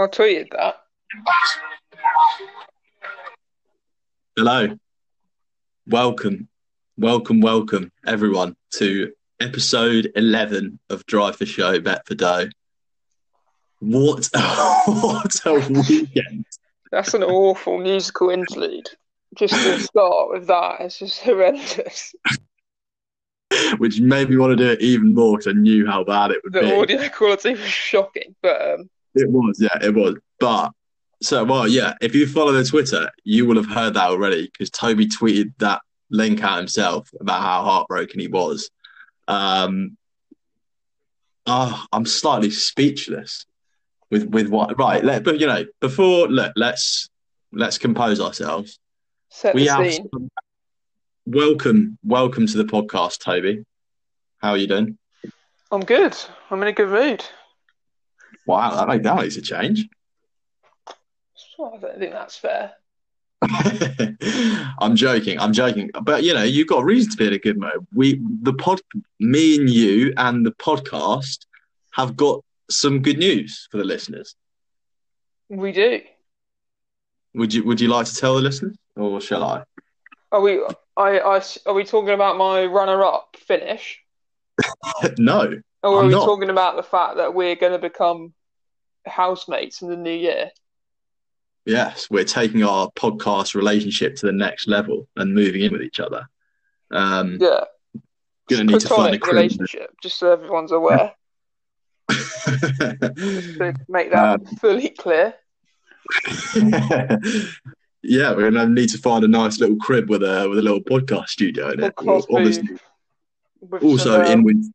I tweeted that. Hello. Welcome. Welcome, welcome, everyone, to episode 11 of Drive for Show, Bet for Dough. What, a, what a weekend. That's an awful musical interlude. Just to start with that, it's just horrendous. Which made me want to do it even more because I knew how bad it would The be. The audio quality was shocking, but um, It was, yeah, it was. But so, well, yeah. If you follow the Twitter, you will have heard that already because Toby tweeted that link out himself about how heartbroken he was. Um, oh, I'm slightly speechless with with what. Right, let, but you know, before look, let's let's compose ourselves. set We the have scene. some- welcome, welcome to the podcast, Toby. How are you doing? I'm good. I'm in a good mood. Wow, that, that makes a change. Oh, I don't think that's fair. I'm joking. I'm joking. But you know, you've got a reason to be in a good mood. We, the pod, me and you, and the podcast have got some good news for the listeners. We do. Would you Would you like to tell the listeners, or shall I? Are we? I, I, are we talking about my runner-up finish, no. or are I'm we not. talking about the fact that we're going to become housemates in the new year? Yes, we're taking our podcast relationship to the next level and moving in with each other. Um, Yeah, gonna need to find a relationship, just so everyone's aware. to make that fully clear. yeah, we're gonna need to find a nice little crib with a with a little podcast studio in it. Podcast Obviously, booth also some, um, in with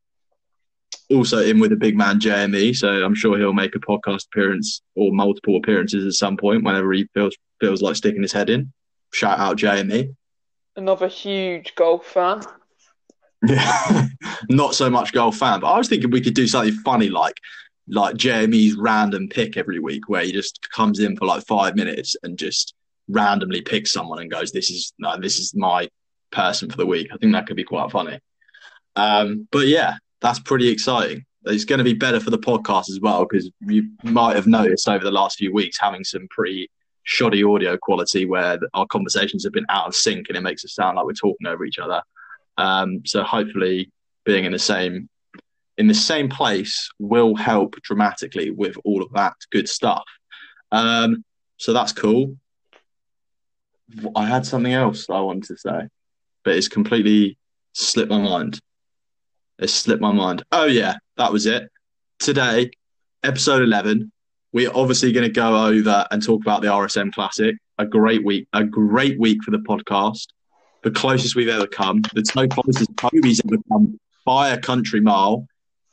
also in with the big man JME. So I'm sure he'll make a podcast appearance or multiple appearances at some point whenever he feels feels like sticking his head in. Shout out E. JME. another huge golf fan. Yeah, not so much golf fan, but I was thinking we could do something funny like like Jeremy's random pick every week, where he just comes in for like five minutes and just randomly picks someone and goes, "This is no, this is my person for the week." I think that could be quite funny. Um, but yeah, that's pretty exciting. It's going to be better for the podcast as well because you might have noticed over the last few weeks having some pretty shoddy audio quality where our conversations have been out of sync and it makes us sound like we're talking over each other. Um, so hopefully, being in the same in the same place will help dramatically with all of that good stuff. Um, so that's cool. I had something else I wanted to say, but it's completely slipped my mind. It slipped my mind. Oh yeah, that was it. Today, episode eleven. We're obviously going to go over and talk about the RSM Classic. A great week, a great week for the podcast the closest we've ever come. It's no closest Toby's ever come by a country mile.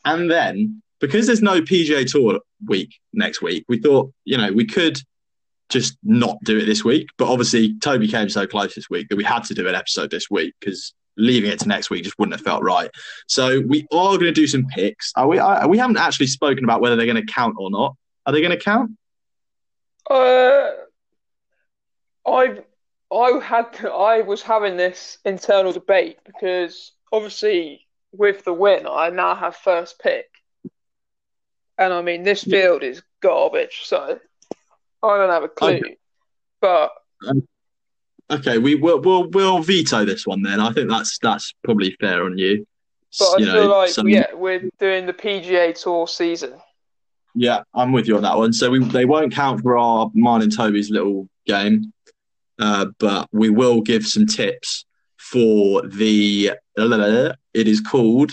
And then because there's no PGA Tour week next week, we thought, you know, we could just not do it this week. But obviously, Toby came so close this week that we had to do an episode this week because leaving it to next week just wouldn't have felt right. So we are going to do some picks. Are we? I, we haven't actually spoken about whether they're going to count or not. Are they going to count? Uh, I've I had I was having this internal debate because obviously with the win I now have first pick, and I mean this field is garbage, so I don't have a clue. Okay. But Okay, we will we'll, we'll veto this one then. I think that's that's probably fair on you. but I you feel like some- yeah we're doing the PGA Tour season. Yeah, I'm with you on that one. So we they won't count for our mine and Toby's little game, uh, but we will give some tips for the. It is called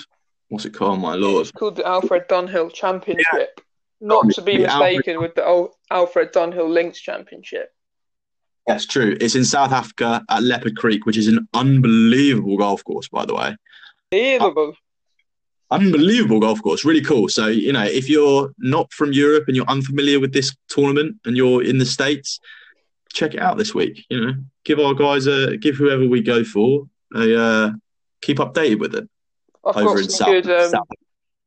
what's it called, my lord? It's called the Alfred Dunhill Championship, not to be The Alfred- mistaken with the Al- Alfred Dunhill Links Championship. That's true. It's in South Africa at Leopard Creek, which is an unbelievable golf course, by the way. Unbelievable. Unbelievable golf course, really cool. So you know, if you're not from Europe and you're unfamiliar with this tournament and you're in the states, check it out this week. You know, give our guys a give whoever we go for a uh, keep updated with it I've over got in some South. good um, South.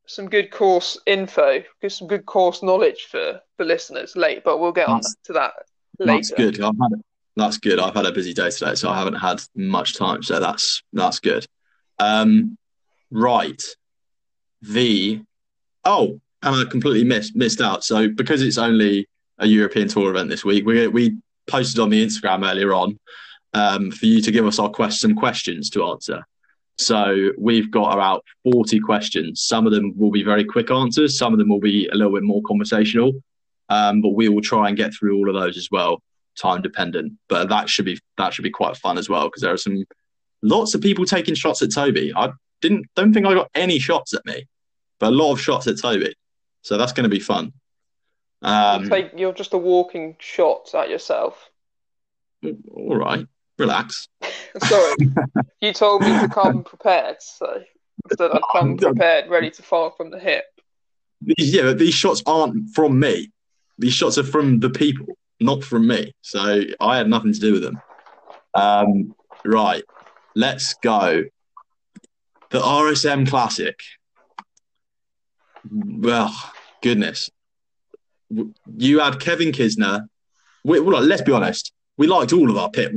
some good course info, some good course knowledge for for listeners late, but we'll get on to that later. That's good. I've had that's good. I've had a busy day today, so I haven't had much time. So that's that's good. Um, right. The oh, and I completely missed missed out. So because it's only a European Tour event this week. We we posted on the Instagram earlier on um, for you to give us our quest- some questions to answer. So we've got about 40 questions. Some of them will be very quick answers. Some of them will be a little bit more conversational. Um, but we will try and get through all of those as well, time dependent. But that should be that should be quite fun as well because there are some lots of people taking shots at Toby. I didn't don't think I got any shots at me, but a lot of shots at Toby. So that's going to be fun. Um, Take, you're just a walking shot at yourself. all right, relax. Sorry, you told me to come prepared, so instead I come prepared, ready to fire from the hip. Yeah, but these shots aren't from me. These shots are from the people, not from me. So I had nothing to do with them. Um, right, let's go. The RSM Classic. Well, goodness. You had Kevin Kisner. We, well, let's be honest. We liked all of our pick.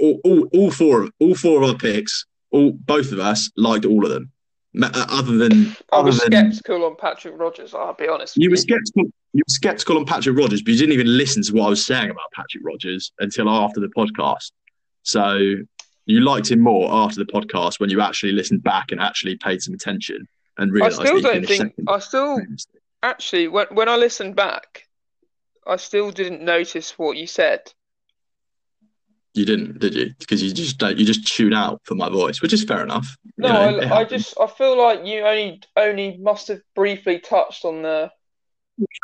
All, all, all four, all four of our picks. All both of us liked all of them. Uh, Other than, I was than sceptical on Patrick Rodgers. I'll be honest. you were skeptical. You were skeptical on Patrick Rodgers, but you didn't even listen to what I was saying about Patrick Rodgers until after the podcast. So you liked him more after the podcast when you actually listened back and actually paid some attention and realized. I still don't think. second. I still actually when when I listened back, I still didn't notice what you said. You didn't, did you? Because you just don't. You just tune out for my voice, which is fair enough. You No, know, I, I just I feel like you only only must have briefly touched on the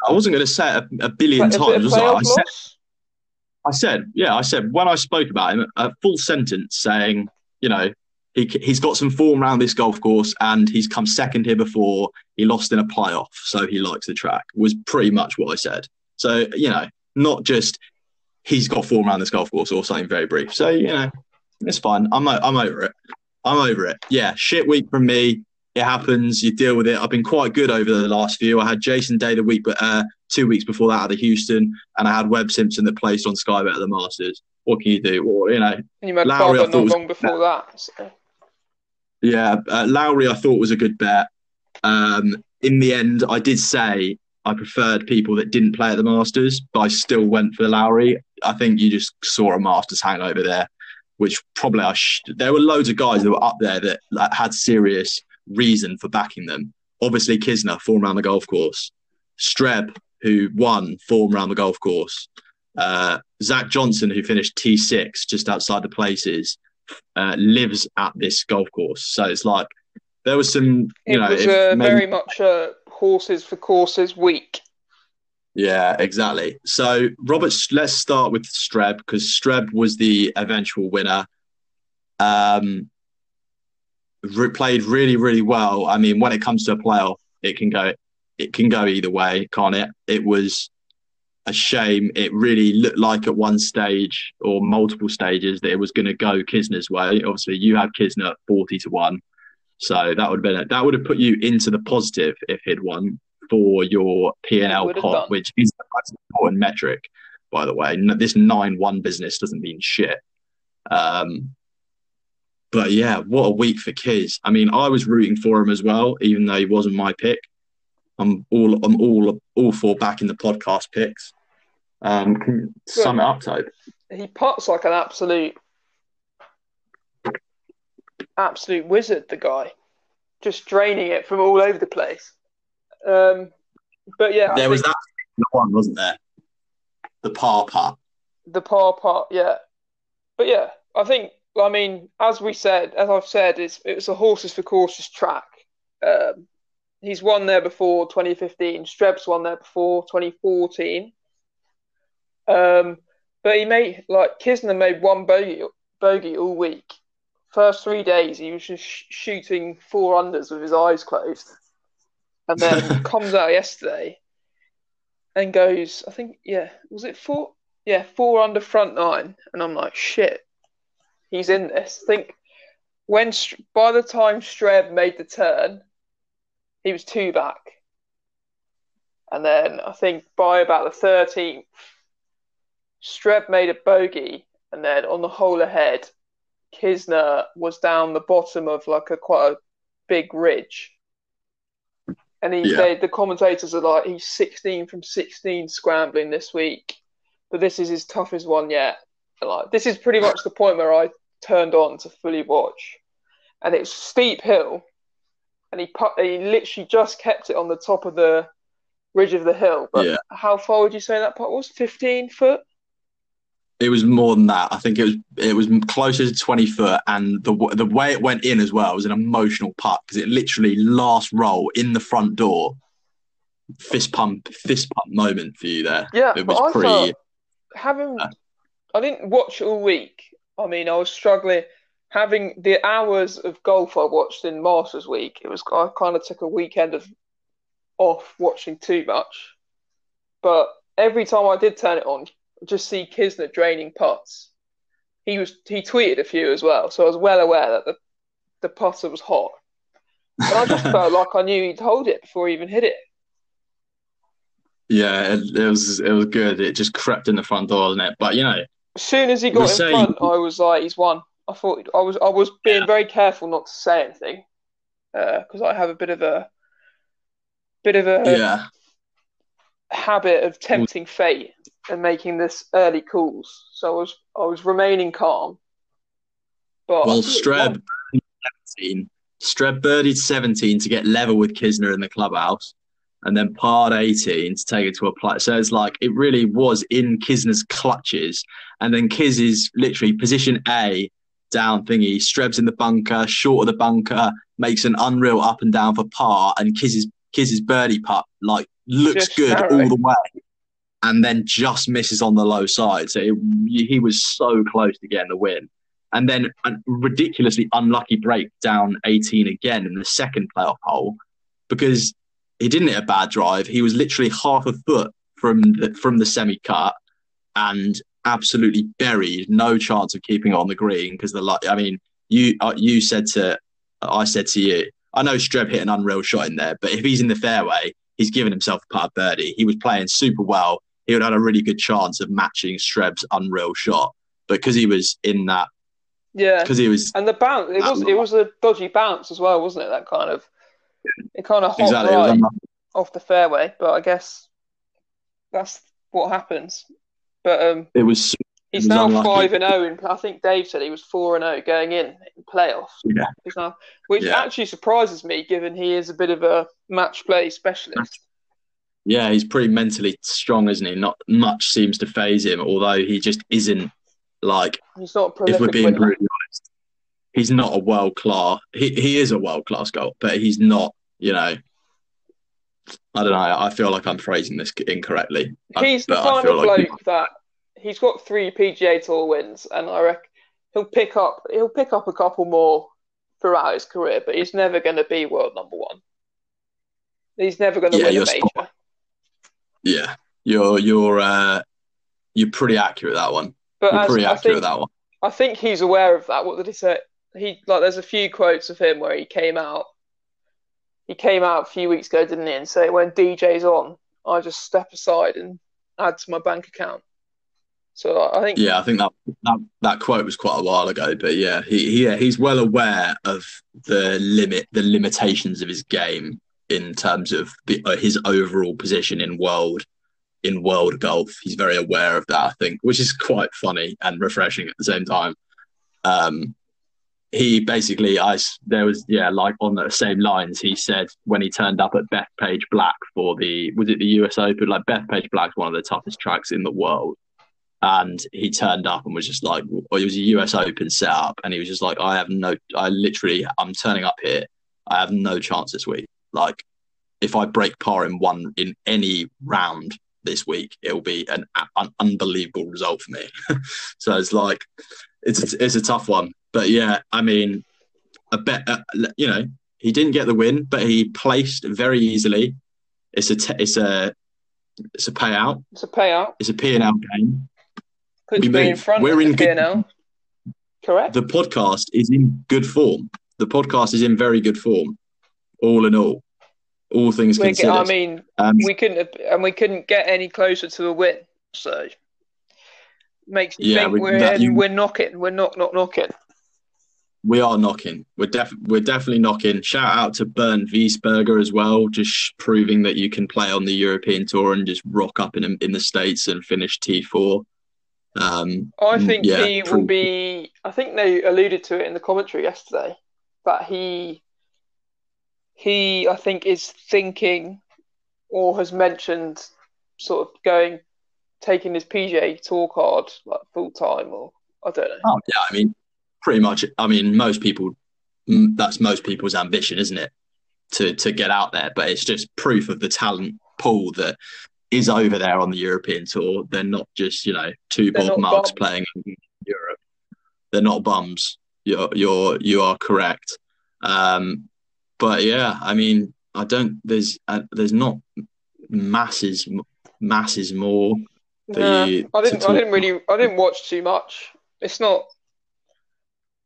I wasn't going to say it a, a billion a times. of Was I? I said. I said, yeah, I said when I spoke about him, a full sentence saying, you know, he he's got some form around this golf course and he's come second here before. He lost in a playoff, so he likes the track. Was pretty much what I said. So you know, not just he's got form around this golf course or something very brief. So you know, it's fine. I'm I'm over it. I'm over it. Yeah, shit week from me. It happens. You deal with it. I've been quite good over the last few. I had Jason Day the week, but uh, two weeks before that at the Houston, and I had Webb Simpson that placed on Skybet at the Masters. What can you do? Well, you know, And you had Lowry, Barber not was- long before that. So. yeah, uh, Lowry I thought was a good bet. Um, in the end, I did say I preferred people that didn't play at the Masters, but I still went for Lowry. I think you just saw a Masters hangover there, which probably I sh- there were loads of guys that were up there that had serious reason for backing them. Obviously, Kisner, form around the golf course. Streb, who won form around the golf course. Uh, Zach Johnson, who finished T6 just outside the places, uh, lives at this golf course. So it's like there was some, you It know, was uh, maybe- very much a horses for courses week. Yeah, exactly. So, Robert, let's start with Streb because Streb was the eventual winner. Um, re- played really, really well. I mean, when it comes to a playoff, it can go, it can go either way, can't it? It was a shame. It really looked like at one stage or multiple stages that it was going to go Kisner's way. Obviously, you had Kisner forty to one, so that would have been. That would have put you into the positive if he'd won for your P&L pot, which is the most important metric, by the way. This nine one business doesn't mean shit. Um, but yeah, what a week for Kiz. I mean, I was rooting for him as well, even though he wasn't my pick. I'm all I'm all all for backing the podcast picks. Um, can you sum it up, Toad? He puts like an absolute, absolute wizard. The guy, just draining it from all over the place. Um, but yeah, I There was think that one, wasn't there? The par putt. the par part, yeah. But yeah, I think. I mean, as we said, as I've said, it's it's a horses for courses track. Um, he's won there before 2015. Streb's won there before 2014. Um, but he made like Kisner made one bogey bogey all week. First three days, he was just sh- shooting four unders with his eyes closed, and then comes out yesterday and goes, I think, yeah, was it four? Yeah, four under front nine, and I'm like, shit, he's in this. I think when by the time Streb made the turn, he was two back, and then I think by about the thirteenth, Streb made a bogey, and then on the hole ahead, Kisner was down the bottom of like a quite a big ridge, and he Yeah. they, the commentators are like, he's 16 from 16 scrambling this week, but this is his toughest one yet. And, like this is pretty much the point where I turned on to fully watch, and it's steep hill, and he put, he literally just kept it on the top of the ridge of the hill. But Yeah. how far would you say that putt was? 15 foot. It was more than that. I think it was it was closer to twenty foot, and the the way it went in as well was an emotional putt because it literally last roll in the front door, fist pump fist pump moment for you there. Yeah, It was I pretty. thought having Yeah. I didn't watch all week. I mean, I was struggling having the hours of golf I watched in Masters week. It was I kind of took a weekend of off watching too much, but every time I did turn it on, just see Kisner draining pots. He was he tweeted a few as well, so I was well aware that the the putter was hot. And I just felt like I knew he'd hold it before he even hit it. Yeah, it, it was it was good. It just crept in the front door, wasn't it? But you know, As soon as he got in front, I was like, he's won. I thought I was I was being very careful not to say anything uh, because I have a bit of a bit of a yeah, habit of tempting fate and making this early calls. So I was I was remaining calm. But Well, Streb, won. 17. Streb birdied 17 to get level with Kisner in the clubhouse, and then parred 18 to take it to a play. So it's like it really was in Kisner's clutches. And then Kiz is literally position A down thingy. Streb's in the bunker, short of the bunker, makes an unreal up and down for par, and Kiz's Kiz's birdie putt like looks Just good narrow. all the way. And then just misses on the low side. So it, he was so close to getting the win and then a ridiculously unlucky break down 18 again in the second playoff hole because he didn't hit a bad drive. He was literally half a foot from the, from the semi cut and absolutely buried. No chance of keeping on the green because the I mean, you uh, you said to I said to you, I know Streb hit an unreal shot in there, but if he's in the fairway, he's given himself a putt birdie. He was playing super well. He would have had a really good chance of matching Streb's unreal shot, but because he was in that yeah, because he was and the bounce it was it was a dodgy bounce as well, wasn't it? That kind of it kind of exactly right off the fairway. But I guess that's what happens. But um. it was He's was now unlucky. five and zero. In I think Dave said he was four and zero going in in playoffs. Yeah. Now, which Yeah. actually surprises me, given he is a bit of a match play specialist. Yeah he's pretty mentally strong isn't he not much seems to phase him although he just isn't like He's not a if we're being brutally honest he's not a world class he, he is a world class golfer but he's not you know I don't know I feel like I'm phrasing this incorrectly I- He's the kind of like bloke that he's got three PGA Tour wins, and I reckon he'll pick up he'll pick up a couple more throughout his career, but he's never going to be world number one. He's never going to Yeah, win a major. spot yeah you're you're uh you're pretty accurate with that one But you're as pretty I accurate think that one I think he's aware of that. What did he say? He like there's a few quotes of him where he came out. He came out a few weeks ago, didn't he, and say when DJ's on, I just step aside and add to my bank account. So I think Yeah, I think that, that that quote was quite a while ago, but yeah, he, he yeah, he's well aware of the limit, the limitations of his game in terms of the, uh, his overall position in world in world golf. He's very aware of that, I think, which is quite funny and refreshing at the same time. Um, he basically, I there was yeah, like on the same lines. He said when he turned up at Bethpage Black for the was it the US Open? Like Bethpage Black's one of the toughest tracks in the world and he turned up and was just like, it was a US Open setup, and he was just like, I have no, I literally, I'm turning up here, I have no chance this week. Like, if I break par in one in any round this week, it will be an, an unbelievable result for me. so it's like, it's it's a tough one, but yeah, I mean, a bet, uh, you know, he didn't get the win, but he placed very easily. It's a it's a it's a payout. it's a payout. It's a P and L game. Puts We me in front We're of in good- P&L. Correct. the podcast is in good form. The podcast is in very good form, all in all, all things We, considered. I mean, um, we couldn't have, and we couldn't get any closer to a win. So makes you Yeah, think we- we're you- we're knocking, we're knock knock knocking. we are knocking. We're def we're definitely knocking. Shout out to Bernd Wiesberger as well, just proving that you can play on the European tour and just rock up in in the states and finish T four. Um, I think yeah, he will be. I think they alluded to it in the commentary yesterday that he he I think is thinking or has mentioned sort of going taking his PGA Tour card like full time or I don't know. Oh yeah, I mean pretty much. I mean, most people. That's most people's ambition, isn't it? To to get out there, but it's just proof of the talent pool that is over there on the European tour. They're not just you know 2 Bob Marks playing in Europe. They're not bums. You're you're you are correct. Um, but yeah, I mean, I don't. There's uh, there's not masses masses more. Yeah, you, I didn't. I didn't really. I didn't watch too much. It's not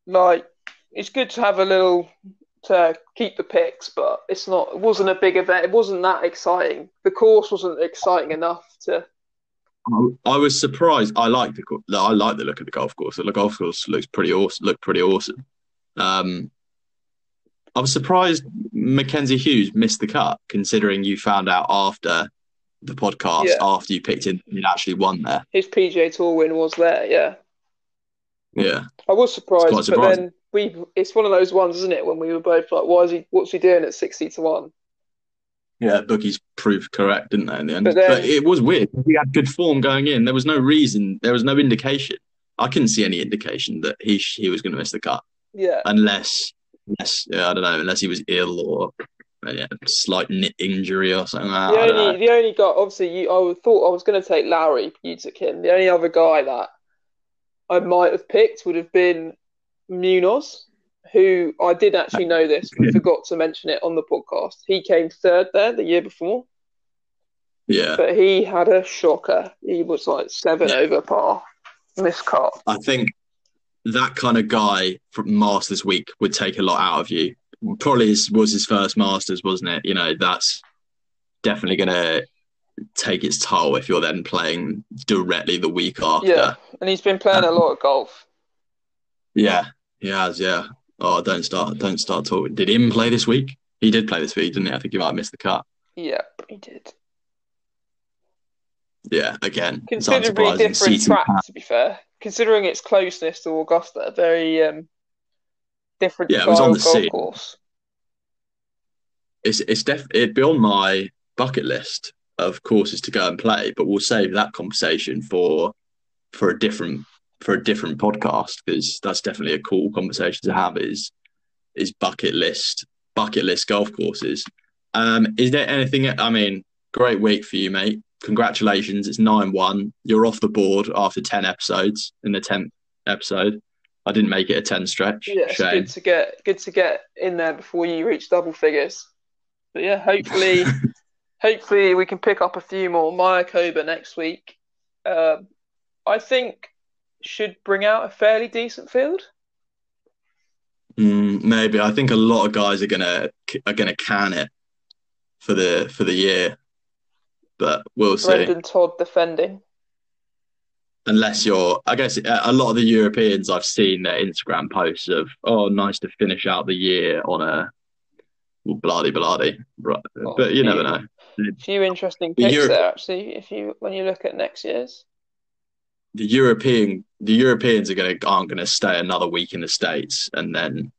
like it's good to have a little to keep the picks, but it's not. It wasn't a big event. It wasn't that exciting. The course wasn't exciting enough to. I was surprised. I like the I like the look of the golf course. The golf course looks pretty awesome. Looked pretty awesome. Um, I was surprised Mackenzie Hughes missed the cut, considering you found out after the podcast, yeah. after you picked him, he actually won there. His PGA Tour win was there, yeah. Yeah. I was surprised, but then we it's one of those ones, isn't it, when we were both like, why is he what's he doing at sixty to one? Yeah, bookies proved correct, didn't they, in the end? But, then, but it was weird. He had good form going in. There was no reason, there was no indication. I couldn't see any indication that he he was going to miss the cut. Yeah. Unless, unless yeah, I don't know, unless he was ill or yeah, slight injury or something. Like the only, the only guy, obviously, you, I thought I was going to take Lowry. You took him. The only other guy that I might have picked would have been Munoz, who I did actually know this, but forgot to mention it on the podcast. He came third there the year before. Yeah. But he had a shocker. He was like seven yeah. over par. Miscut. I think that kind of guy from Masters Week would take a lot out of you. Probably was his first Masters, wasn't it? You know, that's definitely going to take its toll if you're then playing directly the week after. Yeah, and he's been playing um, a lot of golf. Yeah, he has. Yeah. Oh, don't start! Don't start talking. Did him play this week? He did play this week, didn't he? I think he might have missed the cut. Yeah, he did. Yeah, again, considerably different track. To be fair, considering its closeness to Augusta, a very um, different. Yeah, it was on the golf sea. course. It's it's def- it'd be on my bucket list of courses to go and play, but we'll save that conversation for for a different for a different podcast because that's definitely a cool conversation to have. Is is bucket list bucket list golf courses? Um, is there anything? I mean, great week for you, mate. Congratulations, it's nine one. You're off the board after ten episodes. In the tenth episode, I didn't make it a ten stretch. Yeah, it's good to get good to get in there before you reach double figures. But yeah, hopefully hopefully we can pick up a few more. Maya Mayakoba next week, uh, I think, should bring out a fairly decent field. Mm, maybe I think a lot of guys are gonna are gonna can it for the for the year, but we'll see. Brendon Todd defending. Unless you're, I guess uh, a lot of the Europeans I've seen their Instagram posts of, oh, nice to finish out the year on a bloody bloody, oh, but you never know. A few interesting picks Euro- there, actually. If you when you look at next year's, the European the Europeans are going to aren't going to stay another week in the states and then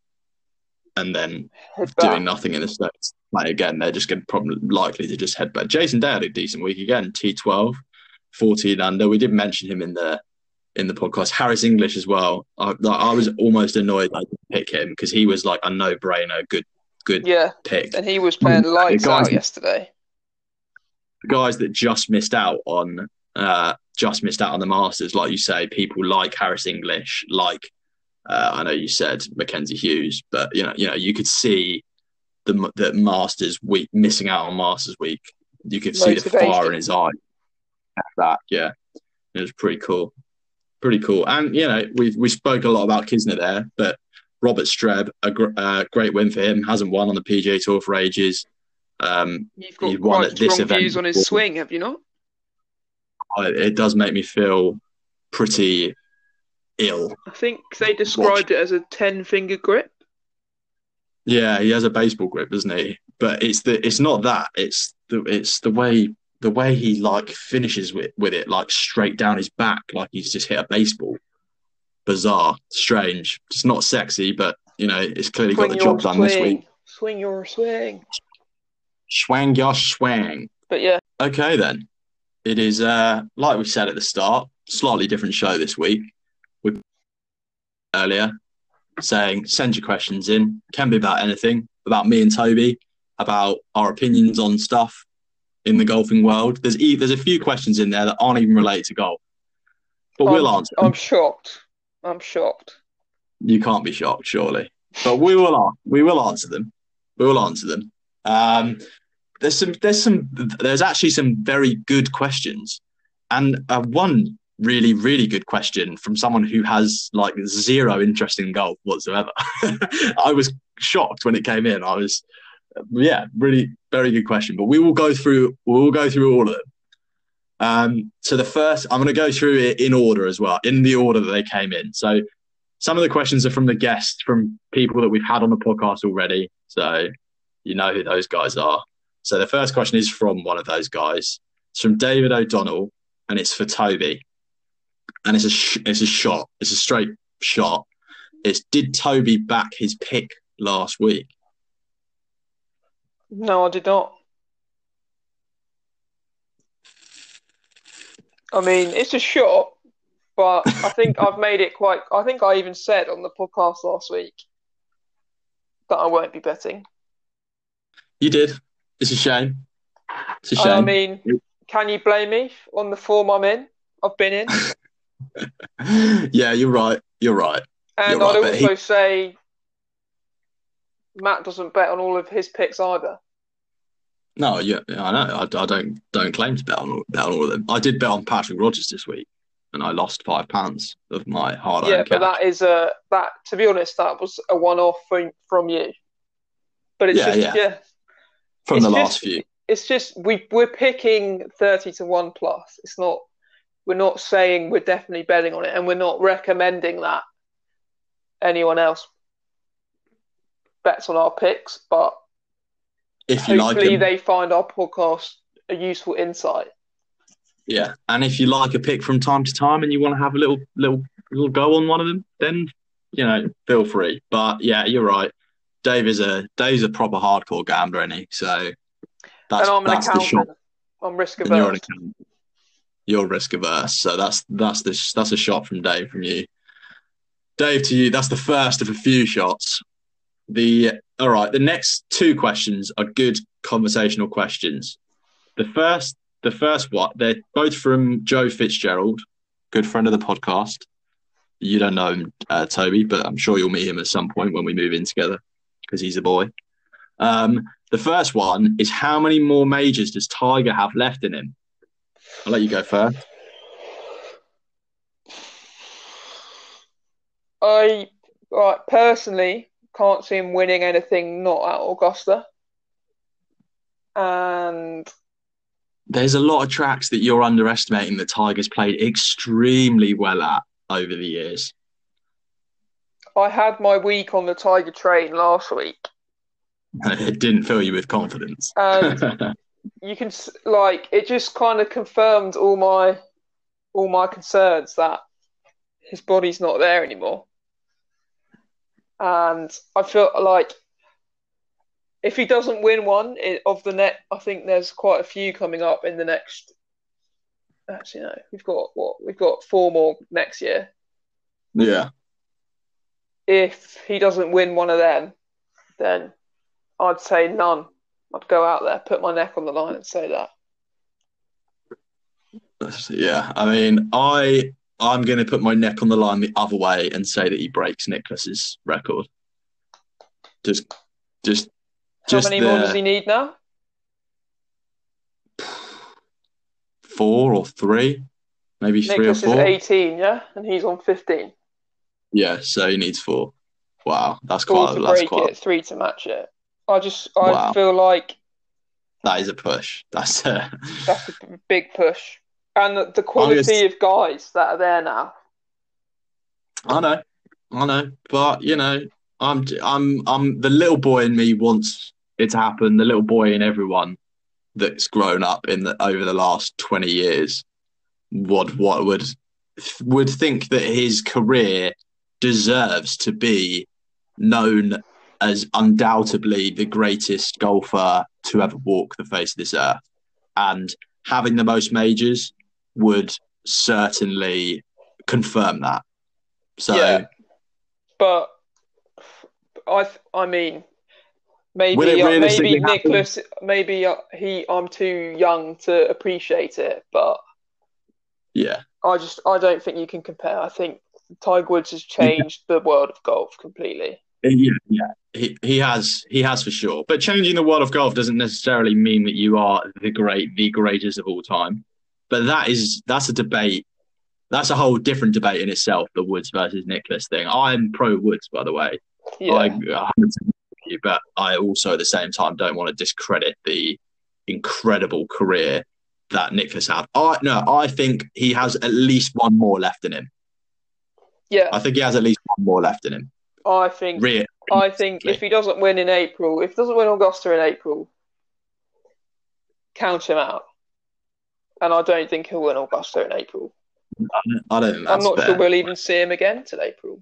and then doing nothing in the states. Like again, they're just going to probably likely to just head back. Jason Day had a decent week again. T 12 14 under. We did mention him in the in the podcast. Harris English as well. I, I was almost annoyed I didn't pick him because he was like a no brainer, good good yeah. pick. And he was playing lights out yesterday guys that just missed out on uh, just missed out on the Masters, like you say, people like Harris English, like uh, I know you said Mackenzie Hughes, but you know, you know, you could see the the Masters week missing out on Masters week. You could see the fire in his eye. That, yeah, it was pretty cool, pretty cool. And you know, we we spoke a lot about Kisner there, but Robert Streb, a gr- uh, great win for him. Hasn't won on the PGA Tour for ages. Um, You've got quite strong event views on his before. swing, have you not? It does make me feel pretty ill. I think they described it as a ten finger grip. Yeah, he has a baseball grip, doesn't he? But it's the it's not that. It's the it's the way the way he like finishes with with it, like straight down his back, like he's just hit a baseball. Bizarre, strange. It's not sexy, but you know, it's clearly got the job done this week. Swing your swing. Swang your swang. But yeah, Okay then. It is uh like we said at the start, slightly different show this week. Earlier saying send your questions in. Can be about anything, about me and Toby, about our opinions on stuff in the golfing world. There's e- there's a few questions in there that aren't even related to golf. But we'll answer. them. I'm shocked. I'm shocked. You can't be shocked, surely. But we will we will answer them. We will answer them. Um, there's some there's some there's actually some very good questions, and uh, one really really good question from someone who has like zero interest in golf whatsoever. I was shocked when it came in. I was yeah really very good question. But we will go through we will go through all of them. Um, so the first, I'm going to go through it in order as well, in the order that they came in. So some of the questions are from the guests, from people that we've had on the podcast already. So you know who those guys are. So the first question is from one of those guys. It's from David O'Donnell, and it's for Toby. And it's a sh- it's a shot. It's a straight shot. It's did Toby back his pick last week? No, I did not. I mean, it's a shot, but I think I've made it quite. I think I even said on the podcast last week that I won't be betting. You did. It's a shame. It's a shame. I mean, can you blame me on the form I'm in? I've been in, yeah, you're right. You're right. and You're I'd but also he- say Matt doesn't bet on all of his picks either. No, yeah, I know. I, I don't don't claim to bet on, all- bet on all of them. I did bet on Patrick Rodgers this week, and I lost five pounds of my hard-earned Yeah, but cash. that is a that. To be honest, that was a one-off from from you. But it's Yeah, just yeah. yeah, from it's the just- last few. it's just we we're picking thirty to one plus. It's not we're not saying we're definitely betting on it, and we're not recommending that anyone else bets on our picks. But If you like hopefully them, they find our podcast a useful insight. yeah. And if you like a pick from time to time, and you want to have a little little little go on one of them, then you know feel free. But yeah, you're right. Dave is a Dave's a proper hardcore gambler, isn't he? So that's and I'm an that's the shot. accountant. I'm risk averse. You're risk averse, so that's that's the that's a shot from Dave from you. Dave to you. That's the first of a few shots. The all right. The next two questions are good conversational questions. The first, the first what they're both from Joe Fitzgerald, good friend of the podcast. You don't know him, uh, Toby, but I'm sure you'll meet him at some point when we move in together because he's a boy. Um, the first one is how many more majors does Tiger have left in him? I'll let you go first. I right personally can't see him winning anything not at Augusta. And There's a lot of tracks that you're underestimating that Tiger's played extremely well at over the years. I had my week on the Tiger train last week, It didn't fill you with confidence. and you can like it just kind of confirmed all my all my concerns that his body's not there anymore. And I feel like if he doesn't win one of the net, I think there's quite a few coming up in the next. Actually, no, we've got what we've got four more next year. yeah. If he doesn't win one of them, then I'd say none. I'd go out there, put my neck on the line, and say that. Yeah, I mean, I I'm going to put my neck on the line the other way and say that he breaks Nicklaus's record. Just, just, How just many more does he need now? four or three, maybe three or Nicklaus is 18, yeah, and he's on 15. Yeah, so he needs four. Wow, that's Four quite. to That's break quite. it, three to match it. I just, I Wow. feel like That is a push. That's a that's a big push, and the, the quality of guys that are there now. I know, I know, but you know, I'm, I'm, I'm the little boy in me wants it to happen. The little boy in everyone that's grown up in the over the last twenty years would what would would think that his career deserves to be known as undoubtedly the greatest golfer to ever walk the face of this earth, and having the most majors would certainly confirm that. So, Yeah. But I, I mean, maybe uh, maybe happen? Nicklaus, maybe uh, he, I'm too young to appreciate it, but yeah, I just, I don't think you can compare. I think Tiger Woods has changed the world of golf completely. Yeah, yeah. He he has he has for sure. But changing the world of golf doesn't necessarily mean that you are the great the greatest of all time. But that is that's a debate. That's a whole different debate in itself. The Woods versus Nicklaus thing. I'm pro Woods, by the way. Yeah, I 100% agree with you, but I also at the same time don't want to discredit the incredible career that Nicklaus had. I no, I think he has at least one more left in him. yeah. I think he has at least one more left in him. I think, I think if he doesn't win in April, if he doesn't win Augusta in April, count him out. And I don't think he'll win Augusta in April. I don't I'm not fair. sure we'll even see him again till April.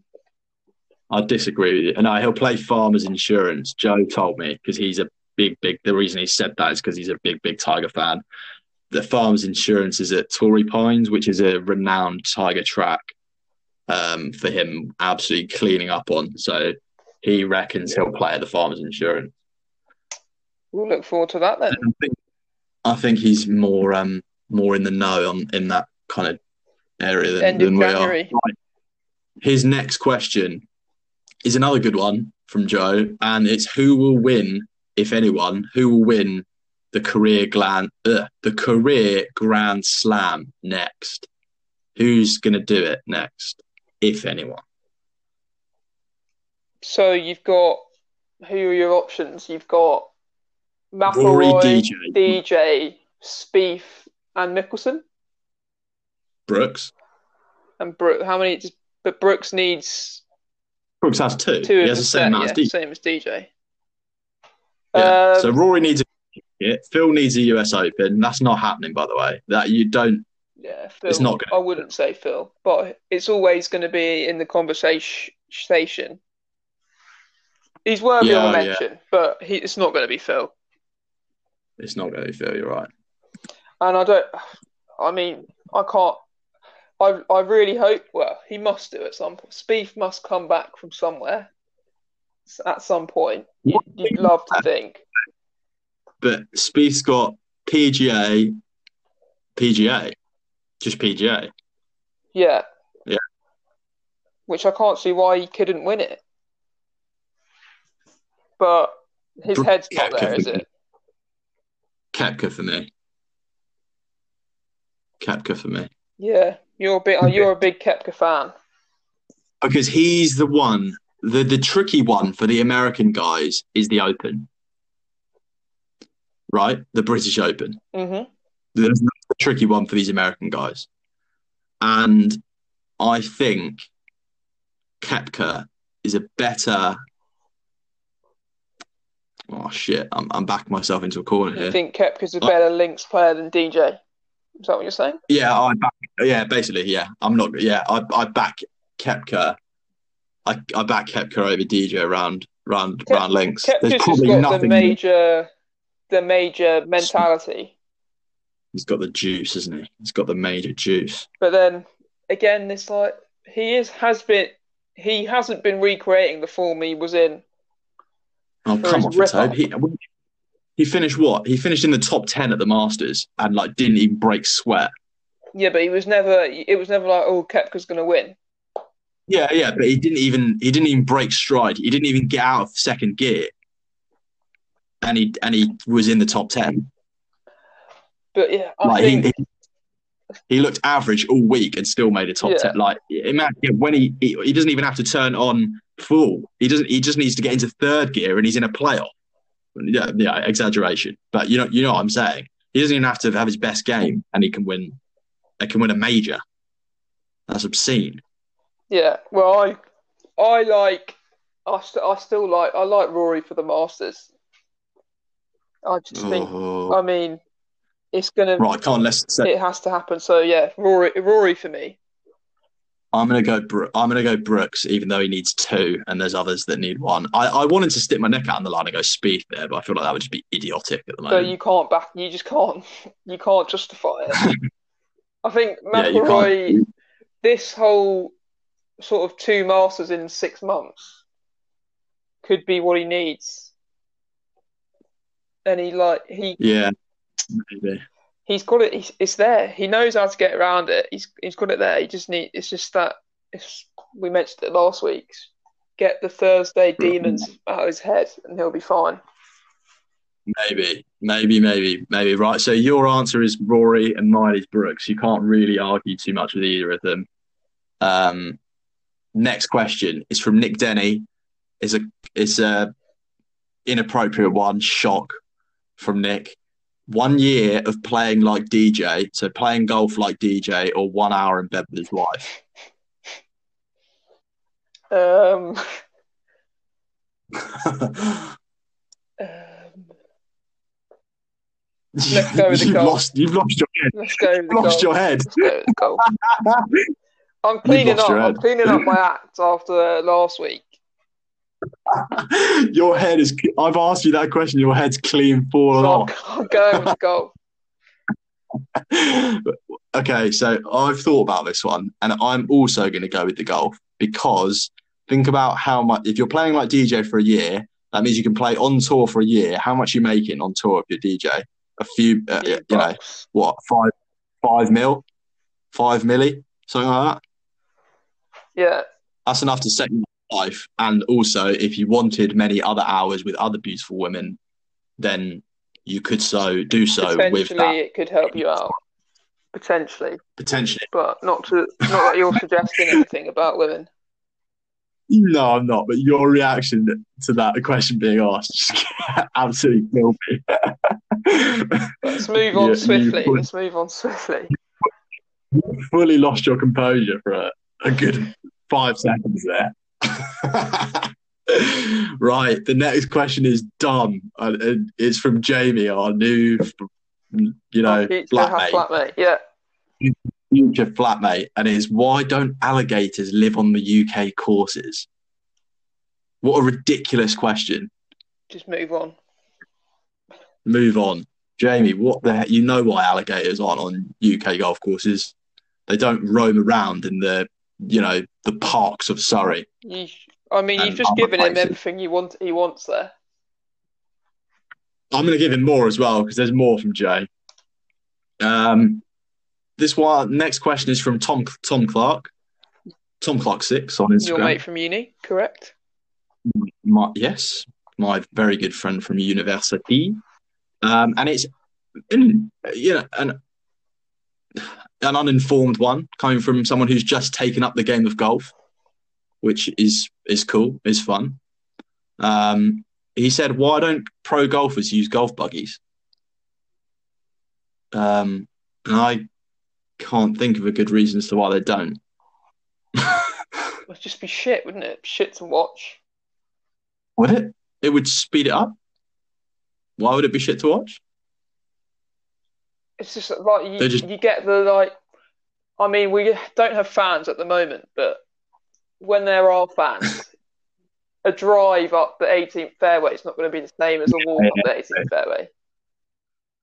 I disagree with you. No, he'll play Farmers Insurance. Joe told me because he's a big, big. The reason he said that is because he's a big, big Tiger fan. The Farmers Insurance is at Torrey Pines, which is a renowned Tiger track um, for him, absolutely cleaning up on. So he reckons he'll play at the Farmers Insurance. We'll look forward to that then. I think, I think he's more, um, more in the know on in that kind of area than, End of than we are. Right. His next question is another good one from Joe, and it's who will win, if anyone, who will win the career grand, uh, the career Grand Slam next? Who's going to do it next, if anyone? So you've got who are your options? You've got Rory, DJ, DJ, Spieth, and Mickelson. Brooks. And Brooke, how many? But Brooks needs Brooks has two. two he has the same set, yeah, as DJ. same as DJ. Yeah. Um, so Rory needs a it. Phil needs a US Open. That's not happening, by the way. That you don't. Yeah, Phil, It's not gonna- I wouldn't say Phil, but it's always going to be in the conversation. He's worthy Yeah, of a yeah. mention, but he, it's not going to be Phil. It's not going to be Phil. You're right. And I don't. I mean, I can't. I I really hope. Well, he must do at some point. Spieth must come back from somewhere at some point. You, you'd love to think. But Spieth's got PGA, PGA, just PGA. Yeah. Yeah. Which I can't see why he couldn't win it. But his Br- head's not there, is me. it? Koepka for me. Koepka for me. Yeah. You're a big. oh, You're a big Koepka fan. Because he's the one, the, the tricky one for the American guys is the Open. Right? The British Open. Mm-hmm. That's the tricky one for these American guys. And I think Koepka is a better. Oh shit! I'm I'm backing myself into a corner You here. think Koepka's a better links player than DJ? Is that what you're saying? Yeah, I back. Yeah, basically, yeah. I'm not. Yeah, I I back Koepka. I I back Koepka over DJ round round Kep- round links. There's Koepka's just probably got the major, the major mentality. He's got the juice, isn't he? He's got the major juice. But then again, it's like he is has been. He hasn't been recreating the form he was in. Oh, come Tobe. He, he finished what? He finished in the top ten at the Masters and like didn't even break sweat. Yeah, but he was never. It was never like, oh, Koepka's going to win. Yeah, yeah, but he didn't even he didn't even break stride. He didn't even get out of second gear, and he and he was in the top ten. But yeah, I Like think he, he he looked average all week and still made a top Yeah. ten. Like imagine when he, he he doesn't even have to turn on full. He doesn't. He just needs to get into third gear and he's in a playoff. Yeah, yeah, exaggeration, but you know you know what I'm saying. He doesn't even have to have his best game and he can win. He can win a major. That's obscene. Yeah, well, I I like I, st- I still like I like Rory for the Masters. I just think Oh. I mean it's gonna Right, I can't let's say it has to happen. So yeah, Rory Rory for me. I'm gonna go. Bro- I'm gonna go Brooks, even though he needs two, and there's others that need one. I, I wanted to stick my neck out on the line and go Speed there, but I feel like that would just be idiotic at the So moment. you can't back you just can't you can't justify it. I think Yeah, McIlroy can't. this whole sort of two Masters in six months could be what he needs. And he like he Yeah, maybe. he's got it. He's, it's there. He knows how to get around it. He's he's got it there. He just need. It's just that. It's, we mentioned it last week. Get the Thursday demons out of his head, and he'll be fine. Maybe, maybe, maybe, maybe. Right. So your answer is Rory and mine is Brooks. You can't really argue too much with either of them. Um, next question is from Nick Denny. Is a is a inappropriate one. Shock from Nick. One year of playing like DJ, so playing golf like DJ, or one hour in bed with his wife. Um, um, Let's go with the you've golf. lost. You've lost your head. let's go with the Lost golf. your head. Let's go with the golf. I'm cleaning up. I'm cleaning up my act after last week. your head is. I've asked you that question. Your head's clean fallen So off. I'm, I'm going with the golf. okay, so I've thought about this one, and I'm also going to go with the golf because think about how much. If you're playing like DJ for a year, that means you can play on tour for a year. How much you making on tour if you're DJ? A few, uh, you know, what five, five mil, five milli, something like that. Yeah, That's enough to set your life. And also, if you wanted many other hours with other beautiful women, then you could so do so with potentially that it could help you out. Potentially, potentially. but not to not that you're suggesting anything about women. No, I'm not. But your reaction to that question being asked absolutely killed me. Let's move on Yeah, swiftly. put- Let's move on swiftly. You fully lost your composure for a, a good five seconds there. right. The next question is dumb. And it's from Jamie, our new, you know, flatmate, flatmate. Yeah. future flatmate, and is why don't alligators live on the UK courses? What a ridiculous question. Just move on. Move on. Jamie, what the heck? You know why alligators aren't on UK golf courses? They don't roam around in the, you know, the parks of Surrey. You, I mean, you've just given him everything you want. He wants there. I'm going to give him more as well because there's more from Jay. Um, this one, next question is from Tom Tom Clark. Tom Clark six on Instagram. Your mate from uni, correct? My, yes, my very good friend from university. Um, and it's in, you know an an uninformed one coming from someone who's just taken up the game of golf, which is is cool, is fun. Um, he said, "Why don't pro golfers use golf buggies?" Um, and I can't think of a good reason as to why they don't. It'd just be shit, wouldn't it? Shit to watch. Would it? It would speed it up. Why would it be shit to watch? It's just like you, just- you get the like. I mean, we don't have fans at the moment, but when there are fans, a drive up the 18th fairway is not going to be the same as a walk up the 18th fairway.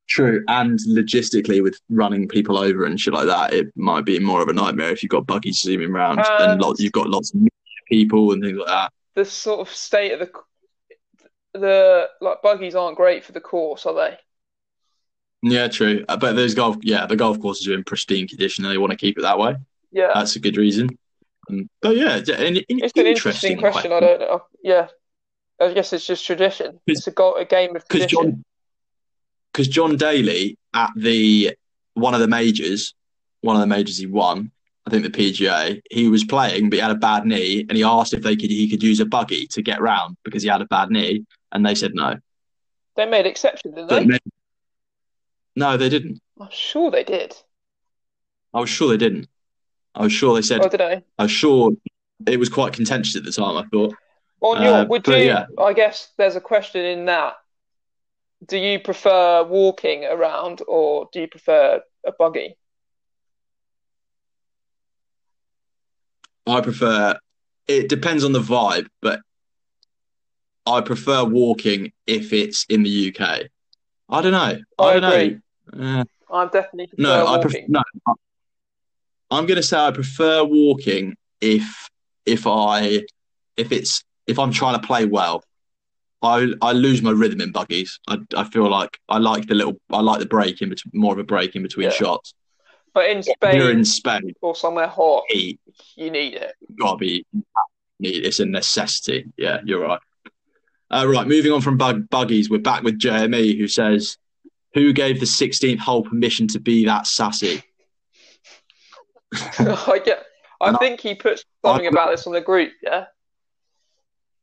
True, and logistically, with running people over and shit like that, it might be more of a nightmare if you've got buggies zooming around and And- you've got lots of people and things like that. The sort of state of the the like buggies aren't great for the course, are they? Yeah, true. Uh, But those golf, yeah, the golf courses are in pristine condition and they want to keep it that way. Yeah, That's a good reason. Um, but yeah, it's an, it's an interesting question. I don't know. Yeah, I guess it's just tradition. It's a go- a game of because tradition. John, because John Daly at the one of the majors, one of the majors he won, I think the PGA, he was playing, but he had a bad knee, and he asked if they could he could use a buggy to get round because he had a bad knee, and they said no. They made exceptions, didn't But they? No, they didn't. I'm sure they did. I was sure they didn't. I was sure they said. Oh, did I? I was sure it was quite contentious at the time. I thought. On your, Uh, would you? yeah. I guess there's a question in that. Do you prefer walking around or do you prefer a buggy? I prefer. It depends on the vibe, but I prefer walking if it's in the UK. I don't know. I, I don't agree. know. Uh, I definitely no, I walking. no. I'm gonna say I prefer walking if if I if it's if I'm trying to play well. I I lose my rhythm in buggies. I, I feel like I like the little I like the break in between more of a break in between Yeah. shots. But in Spain, you're in Spain, or somewhere hot, heat you need it. gotta be it's a necessity. Yeah, you're right. Uh, right, moving on from bug, buggies, we're back with JME who says, "Who gave the 16th hole permission to be that sassy?" I get. I think he put something about this on the group. Yeah.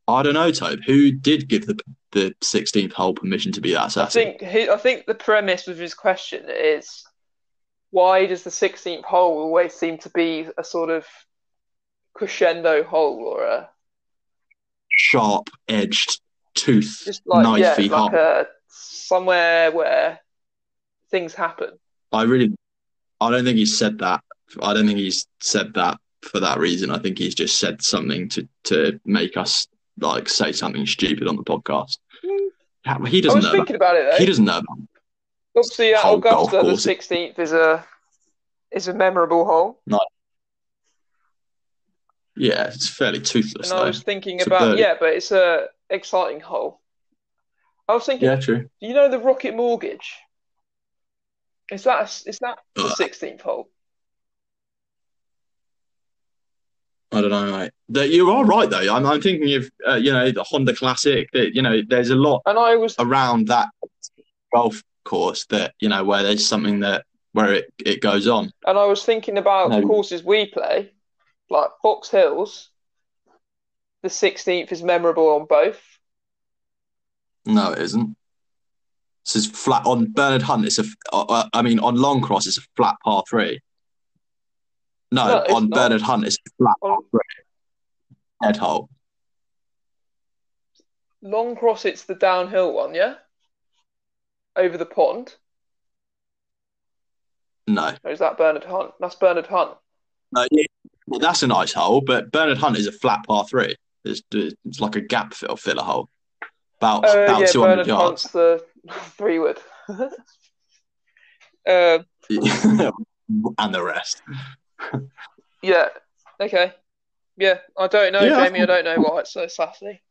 I don't know, Tobe. Who did give the the 16th hole permission to be that sassy? I think he, I think the premise of his question is why does the 16th hole always seem to be a sort of crescendo hole or a Sharp edged tooth, just like yeah, knifey like hole. a somewhere where things happen. I really, I don't think he's said that. I don't think he's said that for that reason. I think he's just said something to to make us like say something stupid on the podcast. Hmm. Well, He doesn't was know. thinking about it That. He doesn't know. That. Obviously, at Augusta, the 16th is a is a memorable hole, Yeah, it's fairly toothless and I was thinking It's about yeah, but it's a exciting hole. I was thinking, Yeah, true. Do you know, the Rocket Mortgage. Is that a, is that the 16th hole? I don't know, mate. That you are right though. I'm, I'm thinking of uh, you know the Honda Classic. That you know, there's a lot And I was around that golf course that you know where there's something that where it, it goes on. And I was thinking about No. courses we play, like Foxhills. The 16th is memorable on both. No, it isn't. This is flat on Bernard Hunt. It's a, uh, uh, I mean, on Longcross, it's a flat par three. No, No, on not. Bernard Hunt, it's a flat par three. Head hole. Longcross, it's the downhill one, yeah? Over the pond. No, Or is that Bernard Hunt? That's Bernard Hunt. no, yeah, well, that's a nice hole, but Bernard Hunt is a flat par three. It's, it's like a gap fill filler hole, about Oh, about yeah, two hundred Bernard yards. Hunt's the three wood. Um, and the rest. yeah, okay. Yeah, I don't know, Yeah, I Jamie. I don't know why it's so sassy.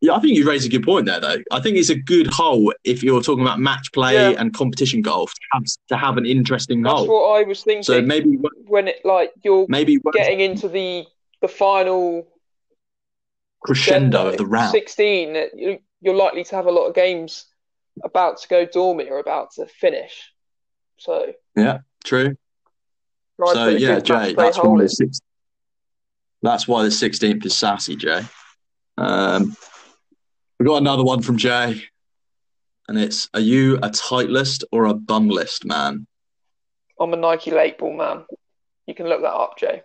Yeah, I think you raised a good point there, though. I think it's a good hole if you're talking about match play Yeah. and competition golf to have, to have an interesting That's hole. That's what I was thinking. So maybe when it like you're maybe getting into the the final crescendo of the round. 16, you- you're likely to have a lot of games about to go dormy or about to finish. So, yeah, True. So yeah, Jay, that's why six, that's why the sixteenth is sassy, Jay. Um, we've got another one from Jay, and it's: Are you a tight list or a bum list man? I'm a Nike late ball man. You can look that up, Jay.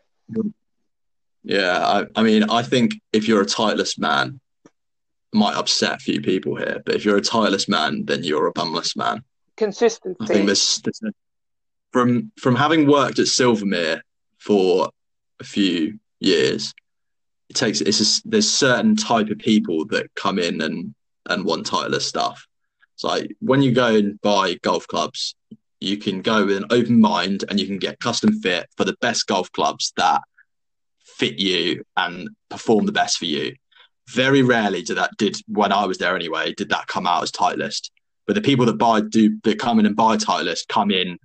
Yeah, I, I mean, I think if you're a tightless man, it might upset a few people here, but if you're a tightless man, then you're a bumless man. I Consistency. think this, this from from having worked at Silvermere for a few years, it takes it's a, there's certain type of people that come in and and want Titleist stuff. It's like when you go and buy golf clubs, you can go with an open mind and you can get custom fit for the best golf clubs that fit you and perform the best for you. Very rarely did that did when I was there anyway, did that come out as Titleist. But the people that buy do that come in and buy Titleist come in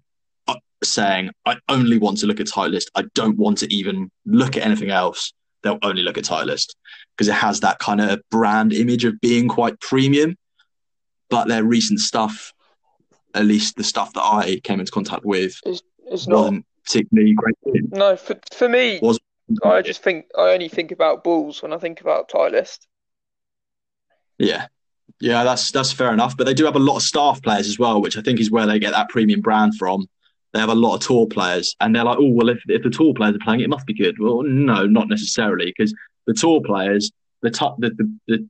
uh, saying, I only want to look at Titleist. I don't want to even look at anything else. They'll only look at Titleist because it has that kind of brand image of being quite premium. But their recent stuff, at least the stuff that I came into contact with, It's not. wasn't particularly great. No, for for me, Was- I just think I only think about balls when I think about Titleist. Yeah. Yeah, that's that's fair enough. But they do have a lot of staff players as well, which I think is where they get that premium brand from. they have a lot of tour players, and they're like, oh well, if, if the tour players are playing, it must be good. Well, no, not necessarily, because the tour players, the, t- the, the the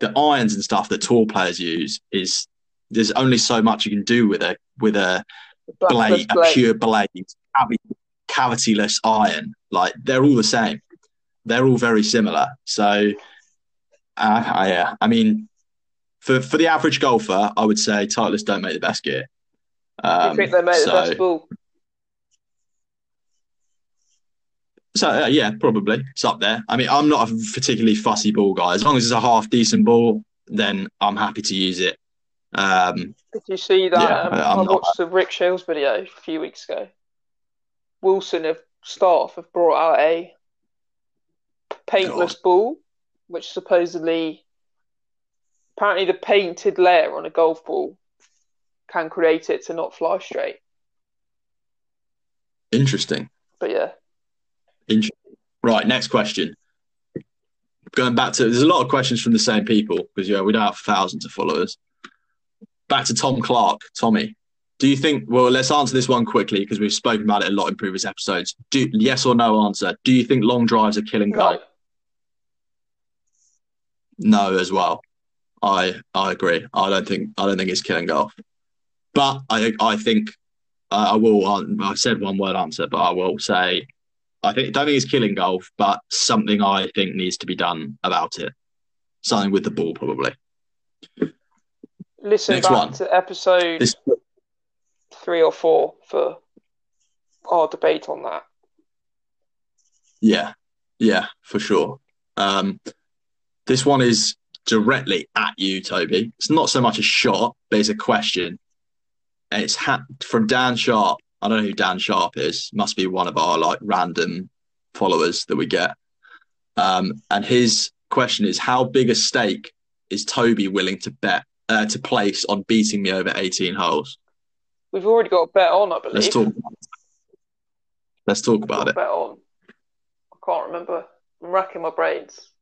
the irons and stuff that tour players use is there's only so much you can do with a with a blade, a pure blade, cavity, cavityless iron. Like they're all the same. They're all very similar. So, uh, yeah, I mean, for for the average golfer, I would say Titleist don't make the best gear. Um, you think they make so, the best ball? So uh, yeah, probably it's up there. I mean, I'm not a particularly fussy ball guy. As long as it's a half decent ball, then I'm happy to use it. Um, Did you see that? Yeah, um, I watched the Rick Shields video a few weeks ago. Wilson have staff have brought out a paintless God. ball, which supposedly, apparently, the painted layer on a golf ball can create it to not fly straight. Interesting. But yeah. Interesting. Right, next question. Going back to, there's a lot of questions from the same people because yeah, we don't have thousands of followers. Back to Tom Clark, Tommy. Do you think? Well, let's answer this one quickly because we've spoken about it a lot in previous episodes. Do yes or no answer? Do you think long drives are killing golf? No. no, as well. I I agree. I don't think I don't think it's killing golf. But I I think uh, I will. I said one word answer, but I will say I think don't think it's killing golf, but something I think needs to be done about it. Something with the ball, probably. Listen Next back one. to episode this... three or four for our debate on that. Yeah, yeah, for sure. Um, this one is directly at you, Toby. It's not so much a shot, but it's a question. And it's ha- from Dan Sharp. I don't know who Dan Sharp is. Must be one of our like random followers that we get. Um, and his question is: How big a stake is Toby willing to bet uh, to place on beating me over eighteen holes? We've already got a bet on, I believe. Let's talk. Let's talk about it. Bet on. I can't remember. I'm racking my brains.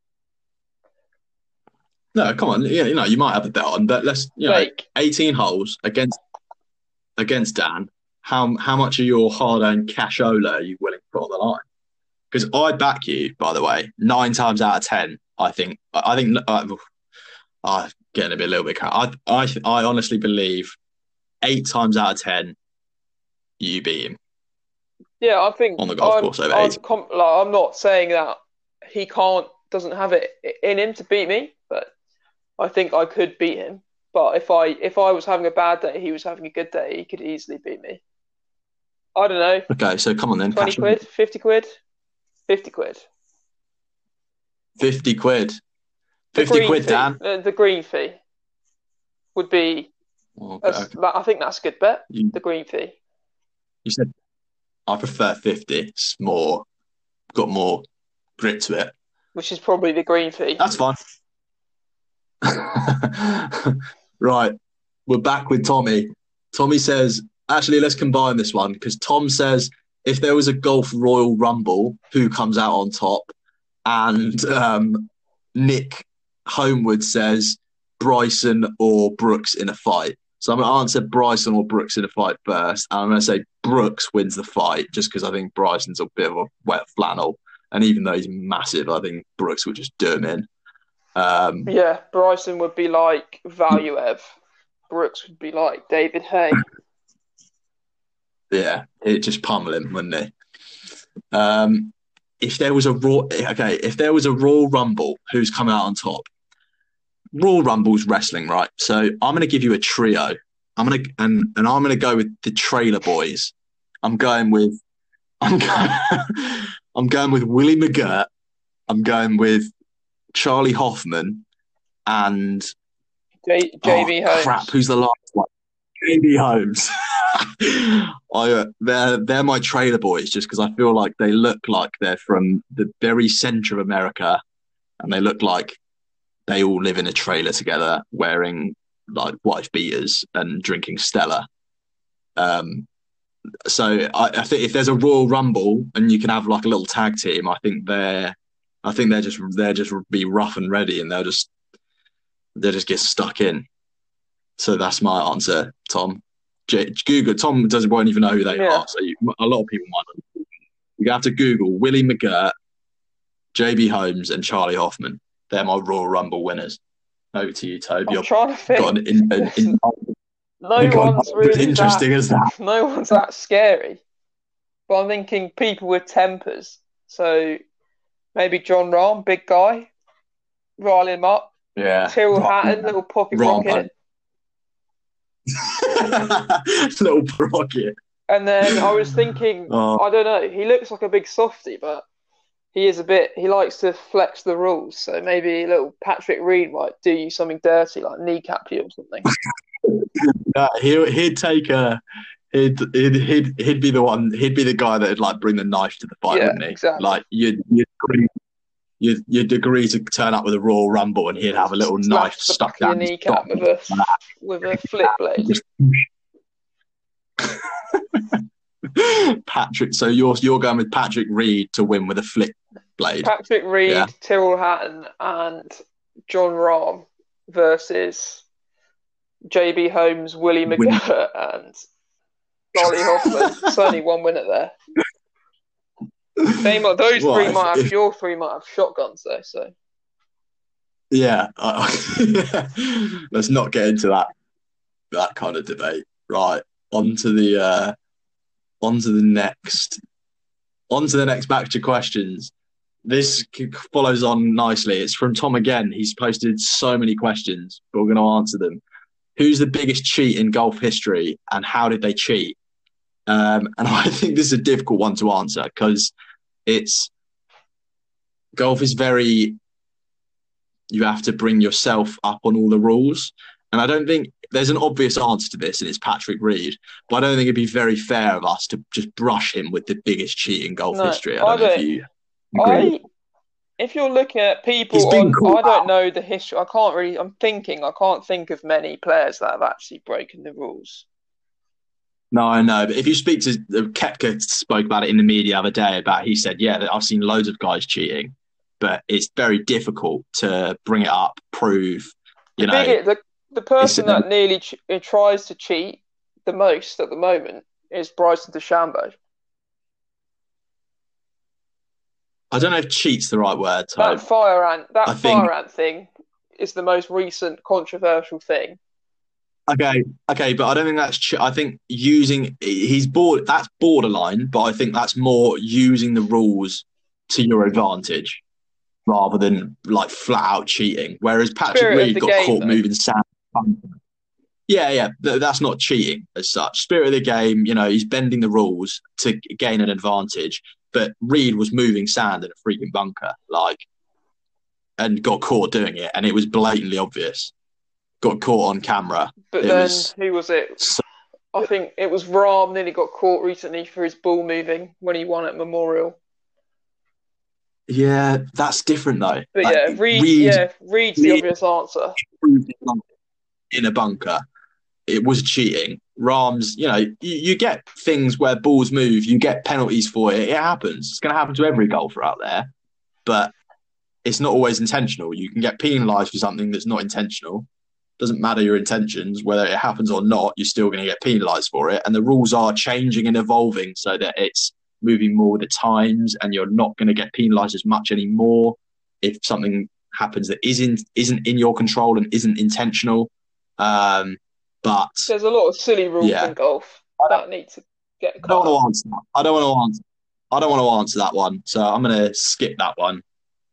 No, come on. Yeah, you know, you might have a bet on, but let's you know, Fake. eighteen holes against against Dan. How how much of your hard-earned cashola are you willing to put on the line? Because I back you, by the way, nine times out of ten. I think I think uh, uh, getting a bit a little bit. I I I honestly believe eight times out of ten, you beat him. Yeah, I think on the golf I'm, course over I'm, com- like, I'm not saying that he can't doesn't have it in him to beat me, but I think I could beat him. But if I if I was having a bad day, he was having a good day, he could easily beat me. I don't know. Okay, so come on then. Twenty quid, fifty quid, fifty quid. Fifty quid. Fifty quid, fee, Dan. The green fee would be. Okay, okay. I think that's a good bet. You, the green fee. You said I prefer fifty. It's more got more grit to it. Which is probably the green fee. That's fine. right, we're back with Tommy. Tommy says, actually, let's combine this one because Tom says if there was a golf Royal Rumble, who comes out on top? And um, Nick Homewood says Bryson or Brooks in a fight. So I'm going to answer Bryson or Brooks in a fight first. And I'm going to say Brooks wins the fight just because I think Bryson's a bit of a wet flannel. And even though he's massive, I think Brooks would just do him in. Um, yeah, Bryson would be like Valuev. Brooks would be like David Haye. Yeah, it just pummel him, wouldn't it? Um, if there was a raw, okay, if there was a raw Rumble, who's coming out on top? Royal Rumble's wrestling, right? So I'm going to give you a trio. I'm going to and and I'm going to go with the Trailer Boys. I'm going with I'm going, I'm going with Willie McGirt. I'm going with Charley Hoffman and J- JB oh, Holmes. Crap, who's the last one? JB Holmes. I, uh, they're they're my trailer boys just because I feel like they look like they're from the very center of America, and they look like they all live in a trailer together, wearing like wife beaters and drinking Stella. Um, so I, I think if there's a Royal Rumble and you can have like a little tag team, I think they're, I think they're just they're just be rough and ready, and they'll just they'll just get stuck in. So that's my answer, Tom. J- Google. Tom doesn't won't even know who they Yeah. are, so you, a lot of people might. Not. You have to Google Willie McGirt, JB Holmes, and Charley Hoffman. They're my Royal Rumble winners. Over to you, Toby. I'm trying to think. in, in, no one's really interesting that, as that. No one's that scary. But I'm thinking people with tempers. So maybe Jon Rahm, big guy, rile him up. Yeah. Tyrrell Hatton, little pocket rocket. Little rocket. And then I was thinking, Oh. I don't know, he looks like a big softy, but he is a bit, he likes to flex the rules. So maybe little Patrick Reed might do you something dirty, like kneecap you or something. Yeah, he he'd take a he'd, he'd he'd he'd be the one he'd be the guy that'd like bring the knife to the fight, Yeah, wouldn't he? exactly. Like you'd you'd agree you'd, you'd agree to turn up with a raw Rumble and he'd have a little Slap knife the stuck back your down his kneecap with a, with a flip blade. Patrick, so you're you're going with Patrick Reed to win with a flick blade. Patrick Reed, Yeah. Tyrrell Hatton, and Jon Rahm versus JB Holmes, Willie McGirt, and Dolly Hoffman. It's only one winner there. They might, those Well, three if- might have, if- your three might have shotguns though. So Yeah, uh, let's not get into that that kind of debate. Right, on to the uh, on to the next on to the next batch of questions. This follows on nicely. It's from Tom again. He's posted so many questions, but we're going to answer them. Who's the biggest cheat in golf history, and how did they cheat? Um, and I think this is a difficult one to answer because it's golf is very you have to bring yourself up on all the rules. And I don't think there's an obvious answer to this, and it's Patrick Reed. But I don't think it'd be very fair of us to just brush him with the biggest cheat in golf No, history. I I don't know if you agree. I, if you're looking at people on, I don't know the history. I can't really. I'm thinking. I can't think of many players that have actually broken the rules. No, I know. But if you speak to uh, Koepka, spoke about it in the media the other day. About he said, yeah, I've seen loads of guys cheating, but it's very difficult to bring it up, prove. You The know, big- the, the person that nearly ch- tries to cheat the most at the moment is Bryson DeChambeau. I don't know if cheat's the right word. That fire ant, that I think- fire ant thing, is the most recent controversial thing. Okay, okay, but I don't think that's. I think using he's bored. That's borderline, but I think that's more using the rules to your advantage rather than like flat out cheating. Whereas Patrick Spirit Reed got game, caught though. moving sand. Yeah, yeah, th- that's not cheating as such. Spirit of the game, you know, he's bending the rules to gain an advantage. But Reed was moving sand in a freaking bunker, like, and got caught doing it, and it was blatantly obvious. Got caught on camera. But It then was- who was it? So, I think it was Rahm nearly got caught recently for his ball moving when he won at Memorial. Yeah, that's different though. But Like, yeah, Reed, Reed yeah, Reed's the obvious answer. In a bunker. It was cheating. Rahm's, you know, you, you get things where balls move, you get penalties for it. It happens. It's going to happen to every golfer out there, but it's not always intentional. You can get penalised for something that's not intentional. Doesn't matter your intentions, whether it happens or not, you're still going to get penalised for it. And the rules are changing and evolving so that it's moving more with the times, and you're not going to get penalised as much anymore if something happens that isn't isn't in your control and isn't intentional. Um, but There's a lot of silly rules Yeah. in golf that need to get I don't want to answer. That. I don't want to answer. I don't want to answer that one. So I'm going to skip that one.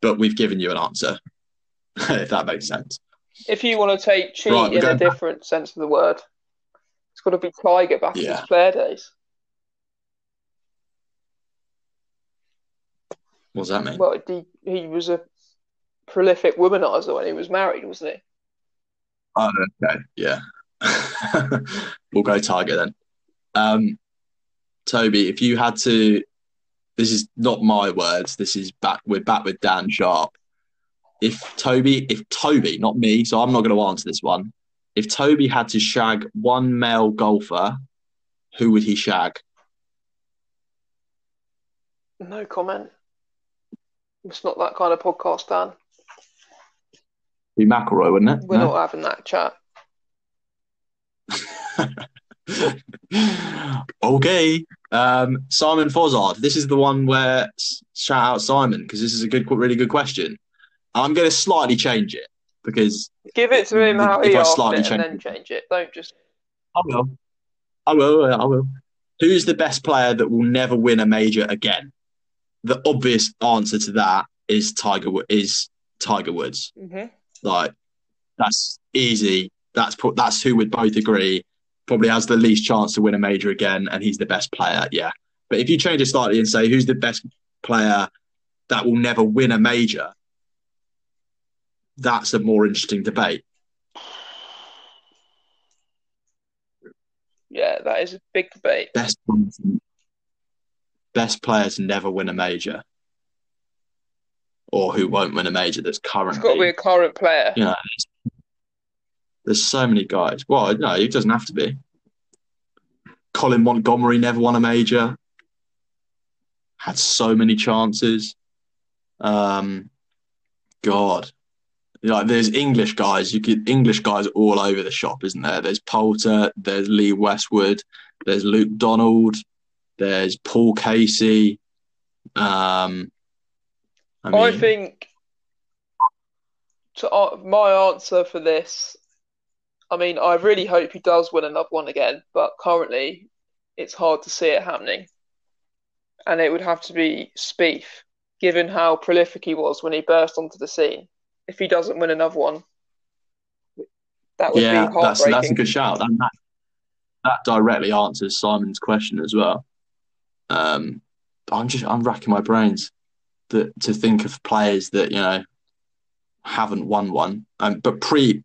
But we've given you an answer, if that makes sense. If you want to take cheat Right, in a back. different sense of the word, it's got to be Tiger back in his player days. What does that mean? Well, he, he was a prolific womanizer when he was married, wasn't he? Oh, okay. Yeah. we'll go Tiger then. Um, Toby, if you had to, this is not my words. This is back. We're back with Dan Sharp. If Toby, if Toby, not me, so I'm not going to answer this one. If Toby had to shag one male golfer, who would he shag? No comment. It's not that kind of podcast, Dan. Be McIlroy, wouldn't it? We're No? not having that chat. okay. Um, Simon Fozzard. This is the one where shout out Simon because this is a good, really good question. I'm going to slightly change it because Give it to him how If he I asked slightly it change and then change it. Don't just. I will. I will. I will. Who's the best player that will never win a major again? The obvious answer to that is Tiger. Is Tiger Woods. hmm Like that's easy. That's put. That's who would both agree. Probably has the least chance to win a major again, and he's the best player. Yeah. But if you change it slightly and say who's the best player that will never win a major, that's a more interesting debate. Yeah, that is a big debate. Best best players never win a major, or who won't win a major that's It's currently. got to be a current player. you know, there's, there's so many guys. Well, no, it doesn't have to be. Colin Montgomerie never won a major. Had so many chances. Um, God, like there's English guys. You could English guys all over the shop, isn't there? There's Poulter. There's Lee Westwood. There's Luke Donald. There's Paul Casey. Um, I I, think to, uh, my answer for this, I mean, I really hope he does win another one again, but currently it's hard to see it happening. And it would have to be Spieth, given how prolific he was when he burst onto the scene. If he doesn't win another one, that would yeah, be that's that's a good shout. And that that directly answers Simon's question as well. Um, I'm just I'm racking my brains that to think of players that you know haven't won one. Um, but pre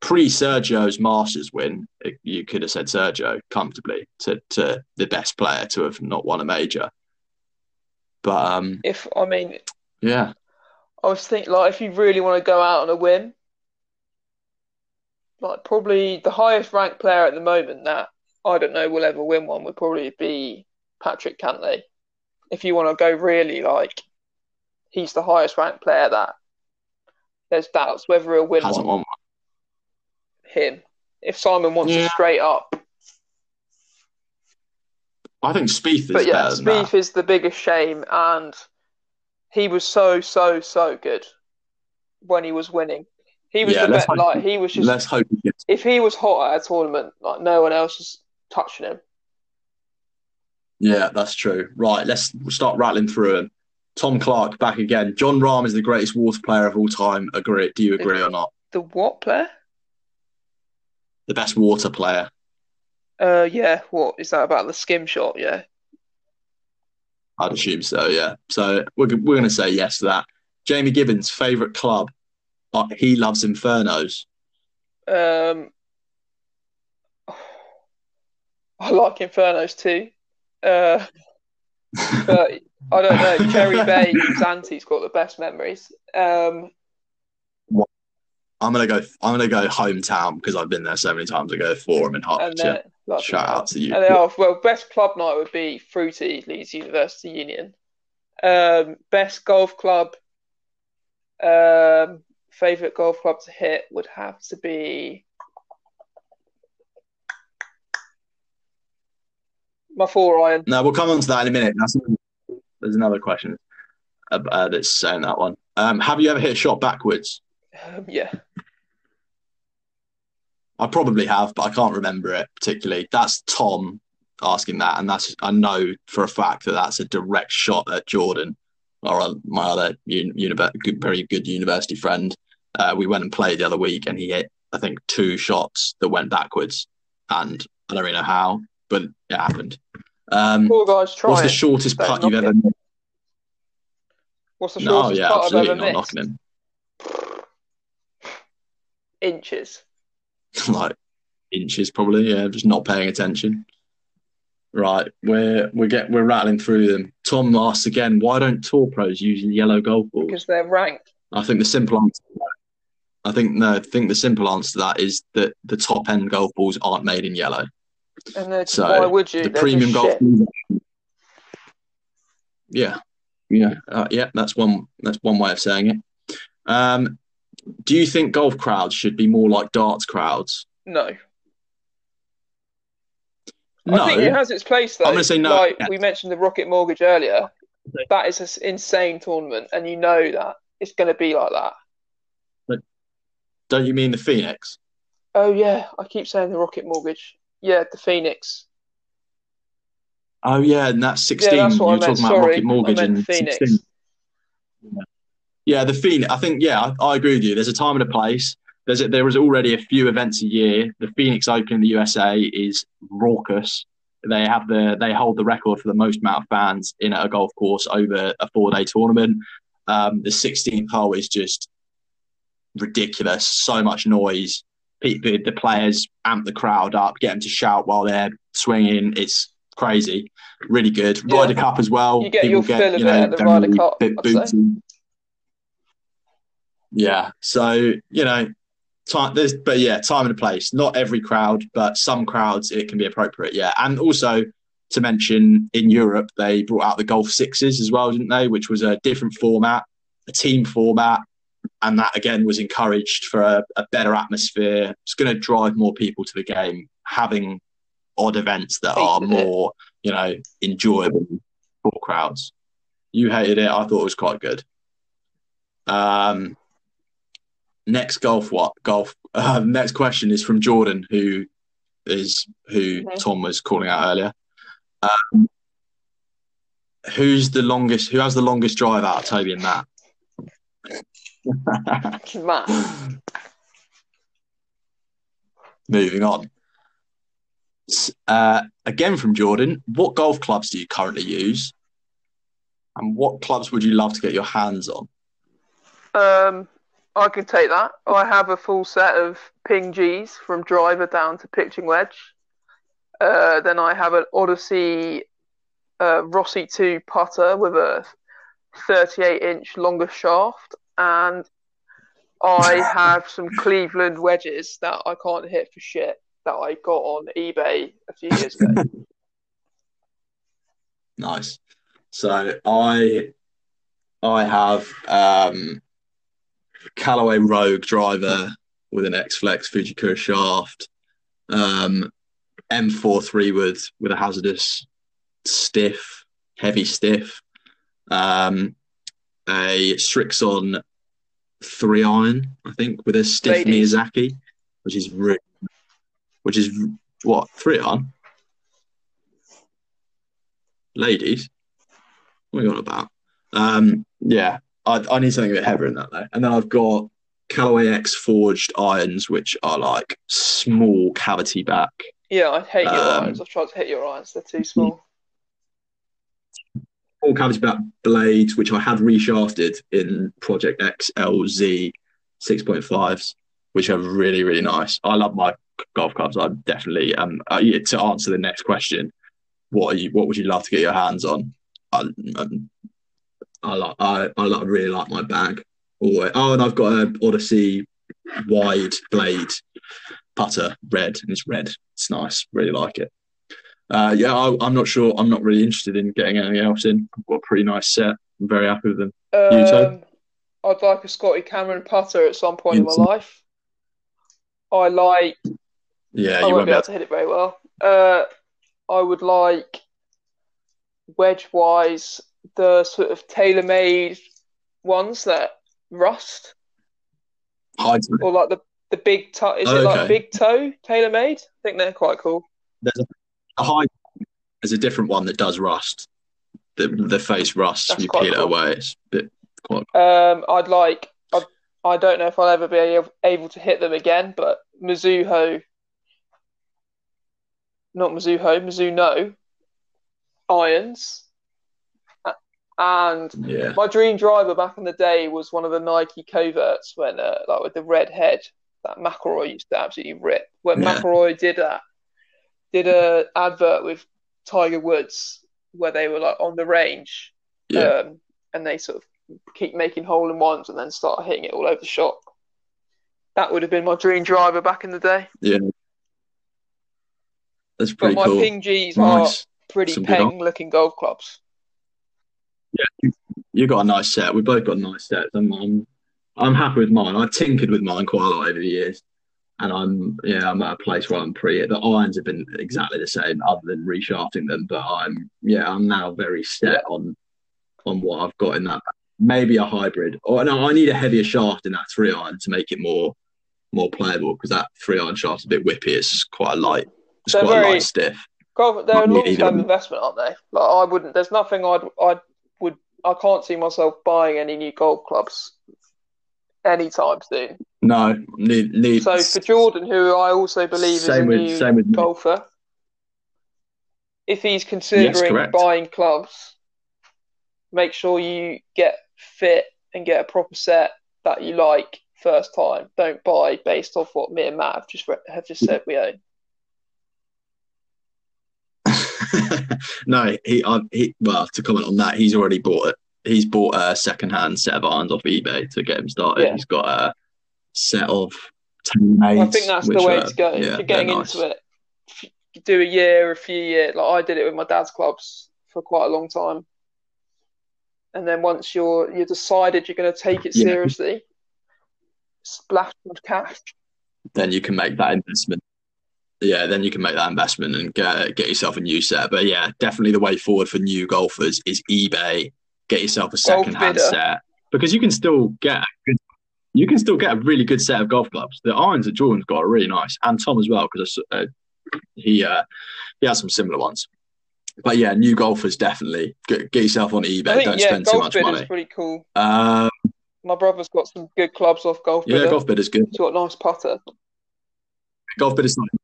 pre Sergio's Masters win, you could have said Sergio comfortably to to the best player to have not won a major. But um, If I mean, yeah, I was thinking like if you really want to go out on a whim, like probably the highest ranked player at the moment that I don't know will ever win one would probably be Patrick Cantlay. If you want to go really like, he's the highest ranked player that there's doubts whether he'll win hasn't one. won one. Him. If Simon wants Yeah. a straight up, I think Spieth is but yeah, better. Spieth is the biggest shame, and he was so so so good when he was winning. He was Yeah, the best. hope- Like he was just Let's hope he gets. if he was hot at a tournament, like no one else was touching him. Yeah, that's true. Right, let's start rattling through them. Tom Clark back again. Jon Rahm is the greatest water player of all time. Agree? Do you agree or not? The what player? The best water player. Uh, yeah. What is that about the skim shot? Yeah. I'd assume so. Yeah. So we're we're going to say yes to that. Jamie Gibbons' favorite club. Uh, he loves Infernos. Um, I like Infernos too. Uh, but I don't know. Cherry Bay, Zanti's got the best memories. Um, I'm gonna go. I'm gonna go hometown because I've been there so many times. I go Forum in and Hertfordshire. Shout out to you. And then, oh, well, best club night would be Fruity Leeds University Union. Um, best golf club. Um, favorite golf club to hit would have to be my four iron. No, we'll come on to that in a minute. That's there's another question uh, uh, that's saying that one. Um, have you ever hit a shot backwards? Um, yeah, I probably have, but I can't remember it particularly. That's Tom asking that, and that's I know for a fact that that's a direct shot at Jordan, or my other un- univer- good, very good university friend. Uh, we went and played the other week, and he hit I think two shots that went backwards, and I don't really know how, but it happened. Um, poor guys try what's the shortest Don't putt you've ever missed? What's the No, shortest yeah, putt I've absolutely ever not missed? knocking him. Inches. like inches probably yeah just not paying attention right we're we get we're rattling through them tom asks again why don't tour pros use yellow golf balls because they're ranked. i think the simple answer to that, i think no i think the simple answer to that is that the top end golf balls aren't made in yellow And they're, So, why would you? the They're premium golf shit. yeah yeah uh, yeah that's one that's one way of saying it um do you think golf crowds should be more like darts crowds No. No, I think it has its place though. I'm gonna say no. Like Yeah. we mentioned the Rocket Mortgage earlier. That is an insane tournament, and you know that it's going to be like that. don't you mean the Phoenix? Oh yeah, I keep saying the Rocket Mortgage. Yeah, the Phoenix. Oh yeah, and that's sixteen. Yeah, that's what you I were meant. talking about Sorry, Rocket Mortgage and Phoenix. sixteen. Yeah. yeah, the Phoenix. I think yeah, I, I agree with you. There's a time and a place. There's a, there is already a few events a year. The Phoenix Open in the USA is raucous. They have the they hold the record for the most amount of fans in a golf course over a four day tournament. Um, the 16th hole is just ridiculous. So much noise. People, the players amp the crowd up, get them to shout while they're swinging. It's crazy, really good. Yeah. Ryder Cup as well. You get People your fill of you it know, at the Ryder Cup. Yeah. So you know, time. There's, but yeah, time and a place. Not every crowd, but some crowds it can be appropriate. Yeah, and also to mention in Europe they brought out the golf sixes as well, didn't they? Which was a different format, a team format. And that again was encouraged for a, a better atmosphere. It's going to drive more people to the game, having odd events that are more, you know, enjoyable for crowds. You hated it. I thought it was quite good. Um, next golf, what golf? Uh, next question is from Jordan, who is who Mhm. Tom was calling out earlier. Um, who's the longest? Who has the longest drive out of Toby and Matt? Matt. Moving on. Uh, again from Jordan, what golf clubs do you currently use? And what clubs would you love to get your hands on? Um, I can take that. I have a full set of ping Gs from driver down to pitching wedge. Uh, then I have an Odyssey uh, Rossie 2 putter with a 38 inch longer shaft. And I have some Cleveland wedges that I can't hit for shit that I got on eBay a few years ago. Nice. So I I have um Callaway Rogue driver with an X Flex Fujikura shaft, um M43 with with a HZRDUS stiff, heavy stiff, um a Srixon three iron, I think, with a stiff Ladies. Miyazaki, which is re- which is what three iron. Ladies, what are you on about? Um, yeah, I, I need something a bit heavier than that though. And then I've got Callaway X forged irons, which are like small cavity back. yeah, I hate your Um, irons. I've tried to hit your irons, they're too small. Small cavity back blades, which I had reshafted in Project X LZ 6.5s, which are really, really nice. I love my golf clubs. I definitely um uh, yeah, to answer the next question, what are you what would you love to get your hands on? I, um, I like I, I like, really like my bag. Always. Oh, and I've got an Odyssey wide blade putter, red, and it's red. It's nice. Really like it. Uh, yeah, I, I'm not sure. I'm not really interested in getting anything else in. I've got a pretty nice set. I'm very happy with them. You, Toad? Um, I'd like a Scotty Cameron putter at some point in my life. I like. Yeah, I you won't be able to hit it very well. Uh, I would like wedge wise the sort of TaylorMade ones that rust hide. or like the the big toe. Is it Oh, like okay. big toe TaylorMade? I think they're quite cool. There's a, a hide. There's a different one that does rust. The the face rusts. That's you peel it away. It's a bit quite. Um, I'd like. I, I don't know if I'll ever be able, able to hit them again, but Mizuho, not Mizuho, Mizuno irons, and Yeah. my dream driver back in the day was one of the Nike coverts when, uh, like with the red head that McIlroy used to absolutely rip. When Yeah. McIlroy did that, did a advert with Tiger Woods where they were like on the range, Yeah. um, and they sort of keep making hole in ones and then start hitting it all over the shop. That would have been my dream driver back in the day. Yeah. That's pretty But my cool. Ping Gs are pretty Some peng looking golf clubs. Yeah, you got a nice set. We both got a nice sets. I'm, I'm I'm happy with mine. I tinkered with mine quite a lot over the years. And I'm yeah I'm at a place where I'm pretty. The irons have been exactly the same, other than reshafting them. But I'm yeah I'm now very set on on what I've got in that. Maybe a hybrid, or no, I need a heavier shaft in that three iron to make it more more playable because that three iron shaft's a bit whippy. It's quite a light, it's They're quite very- light stiff. God, they're a long term investment, aren't they? Like I wouldn't. There's nothing I'd I would. I can't see myself buying any new golf clubs anytime soon. No, need need. So for Jordan, who I also believe is a with- new same with me. golfer, if he's considering correct. buying clubs, make sure you get fit and get a proper set that you like first time. Don't buy based off what me and Matt have just re- have just said we own. no, he, I, he. Well, to comment on that, he's already bought it. He's bought a second-hand set of irons off eBay to get him started. Yeah. He's got a set of TaylorMades. I think that's the way are- to go. yeah, if you're getting nice. into it, you do a year, a few years. Like I did it with my dad's clubs for quite a long time, and then once you're you decided you're going to take it Yeah. seriously, splash some cash. Then you can make that investment. Yeah, then you can make that investment and get get yourself a new set. But yeah, definitely the way forward for new golfers is eBay. Get yourself a second-hand set because you can still get a. You can still get a really good set of golf clubs. The irons that Jordan's got are really nice, and Tom as well because uh, he uh, he has some similar ones. But yeah, new golfers definitely get, get yourself on eBay. Think Don't yeah, spend too much money. is pretty cool. Um, My brother's got some good clubs off golf yeah, golf bid is good. He's got a nice putter. golf bid is slightly,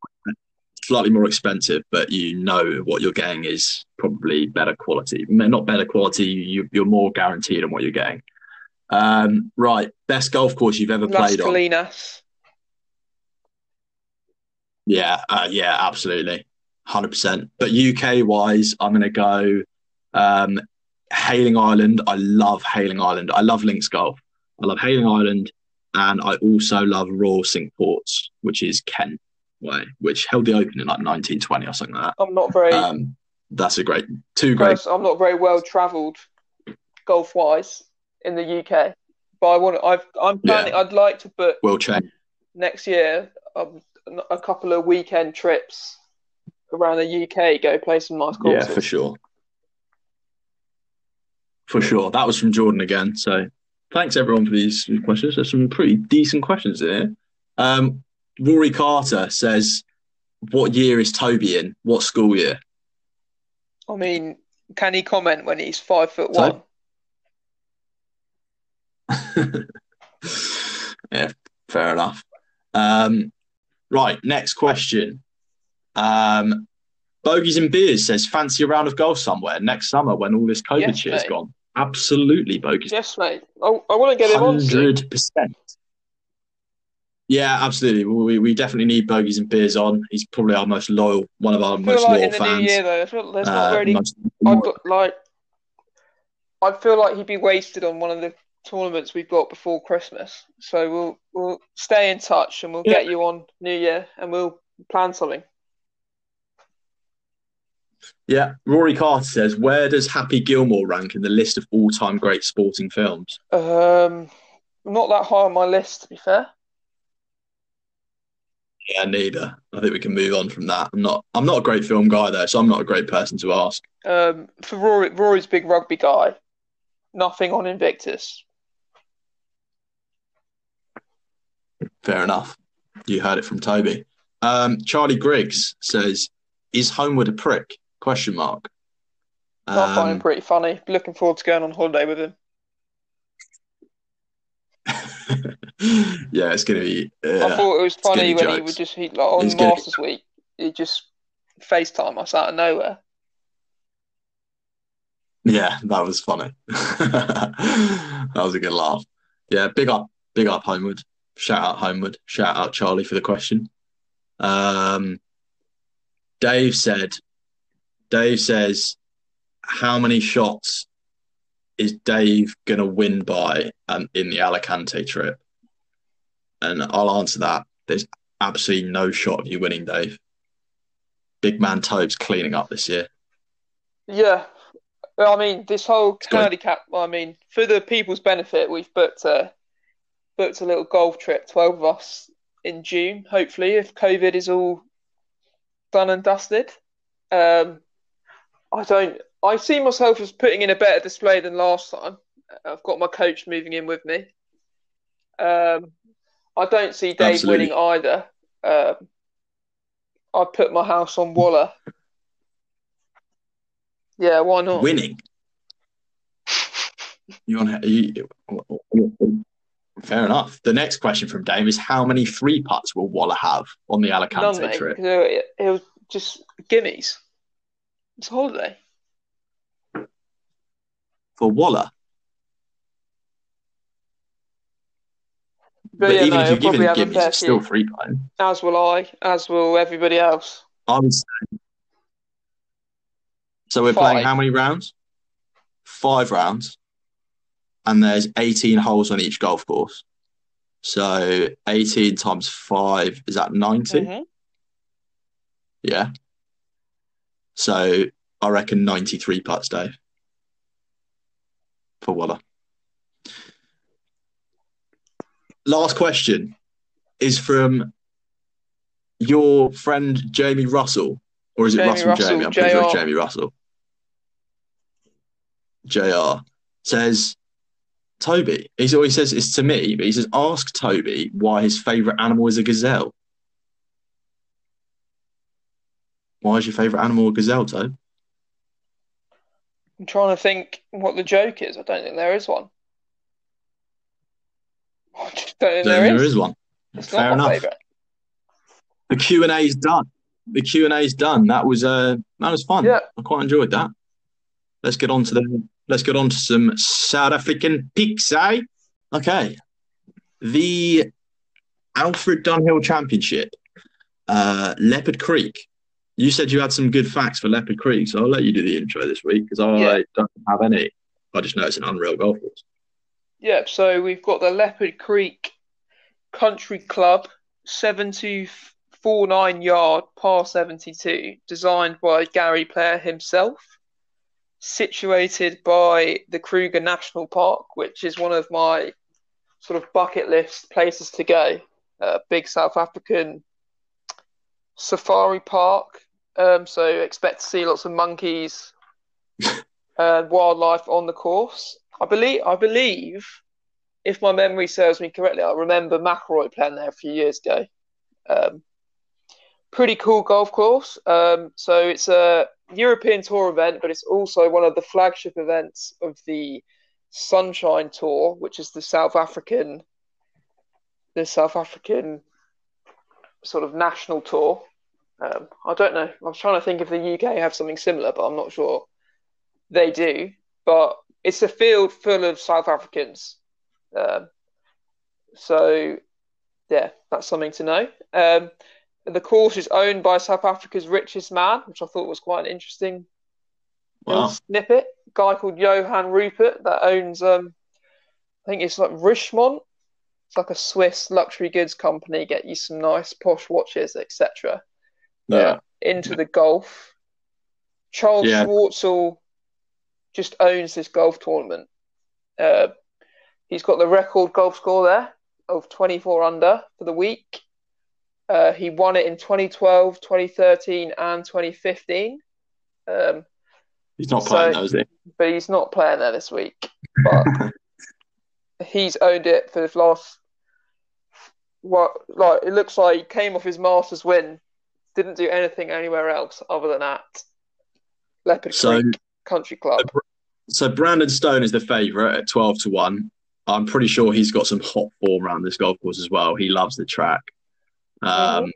slightly more expensive, but you know what you're getting is probably better quality. Not better quality, you, you're more guaranteed on what you're getting. Um, right, best golf course you've ever Las played on? Colinas. Yeah, uh, yeah, absolutely, hundred percent. But UK wise, I'm going to go um, Hayling Island. I love Hayling Island. I love Links Golf. I love Hayling Island, and I also love Royal Cinque Ports, which is Kent way, which held the Open in like 1920 or something like that. I'm not very. Um, that's a great, two great. I'm not very well travelled golf wise in the UK, but I want. I've, I'm planning. I'd like to book Will change. next year um, a couple of weekend trips around the UK. Go play some nice Yeah, for sure. For sure. That was from Jordan again. So thanks everyone for these questions. There's some pretty decent questions here. Um, Rory Carter says, "What year is Toby in? What school year?" I mean, can he comment when he's five foot one? yeah, fair enough. Um, right, next question. Um, Bogies and Beers says, fancy a round of golf somewhere next summer when all this COVID yes, shit's gone. Absolutely, Bogies. Yes, mate. I, I want to get 100%. him on. 100%. Yeah, absolutely. We, we definitely need bogeys and beers on. He's probably our most loyal, one of our most like loyal in the fans. new year though, I feel there's not Uh, really. most- I'd like. I feel like he'd be wasted on one of the tournaments we've got before Christmas. So we'll we'll stay in touch and we'll Yeah. get you on New Year and we'll plan something. yeah, Rory Carter says, "Where does Happy Gilmore rank in the list of all-time great sporting films?" Um, not that high on my list, to be fair. Yeah, neither. I think we can move on from that. I'm not. I'm not a great film guy though, so I'm not a great person to ask. Um, for Rory, Rory's big rugby guy. Nothing on Invictus. Fair enough. You heard it from Toby. Um, Charlie Griggs says, "Is Homewood a prick?" Question mark. I find him Um, pretty funny. Looking forward to going on holiday with him. yeah, it's gonna be. I Uh, thought it was funny when he would just he, like on It's gonna Masters Week, he just FaceTime us out of nowhere. yeah, that was funny. that was a good laugh. Yeah, big up, big up Homewood. Shout out Homewood. Shout out Charlie for the question. Um, Dave said, Dave says, how many shots is Dave gonna win by um, in the Alicante trip? And I'll answer that. There's absolutely no shot of you winning, Dave. Big man Tobe's cleaning up this year. Yeah, well, I mean, this whole handicap. I mean, for the people's benefit, we've booked a booked a little golf trip. Twelve of us in June, hopefully, if COVID is all done and dusted. Um, I don't. I see myself as putting in a better display than last time. I've got my coach moving in with me. Um, I don't see Dave Absolutely. winning either. Um, I put my house on Waller. Yeah, why not? Winning. You want you, Fair enough. The next question from Dave is how many free putts will Waller have on the None, Alicante mate. trip? It, it was just gimmies. It's a holiday. For Waller? But, But yeah, even no, if you give him have a gimmies, fair it's still free putting. As will I, as will everybody else. I would say. So we're Five. playing how many rounds? Five rounds. And there's 18 holes on each golf course. So 18 times five is that 90? Mhm. Yeah. So I reckon 93 putts, Dave. For Waller. Last question is from your friend Jamie Russell. Or is it Jamie Russell, Russell, Jamie? I'm pretty sure it's Jamie Russell. JR says, Toby, he's always says it's to me, but he says, ask Toby why his favourite animal is a gazelle. Why is your favourite animal a gazelle, Toby? I'm trying to think what the joke is. I don't think there is one. I don't think there there is. is one. It's Fair enough. favourite. The Q and A is done. The Q and A is done. That was uh that was fun. Yeah. I quite enjoyed that. Let's get on to the let's get on to some South African picks, eh? Okay. The Alfred Dunhill Championship, uh, Leopard Creek. You said you had some good facts for Leopard Creek, so I'll let you do the intro this week because I Yeah. don't have any. I just know it's an unreal golf course. Yeah, so we've got the Leopard Creek Country Club, 7249 yard par 72, designed by Gary Player himself, situated by the Kruger National Park, which is one of my sort of bucket list places to go. Uh, big South African safari park, um, so expect to see lots of monkeys and wildlife on the course. I believe, I believe, if my memory serves me correctly, I remember McIlroy playing there a few years ago. Um, pretty cool golf course. Um, so it's a European Tour event, but it's also one of the flagship events of the Sunshine Tour, which is the South African, the South African sort of national tour. Um, I don't know. I was trying to think if the UK have something similar, but I'm not sure they do. But it's a field full of South Africans. Um, so, yeah, that's something to know. Um, the course is owned by South Africa's richest man, which I thought was quite an interesting Wow. snippet. guy called Johann Rupert that owns, um, I think it's like Richemont. It's like a Swiss luxury goods company. Get you some nice posh watches, etc. Yeah. Into the golf. Charles Yeah. Schwartzel just owns this golf tournament. Uh, he's got the record golf score there of 24 under for the week. Uh, he won it in 2012, 2013, and 2015. Um, He's not So- playing those, is but he's not playing there this week. But he's owned it for the last. What like it looks like he came off his Masters win, didn't do anything anywhere else other than at Leopard So- Creek Country Club. So Brandon Stone is the favourite at twelve to one. I'm pretty sure he's got some hot form around this golf course as well. He loves the track. Um,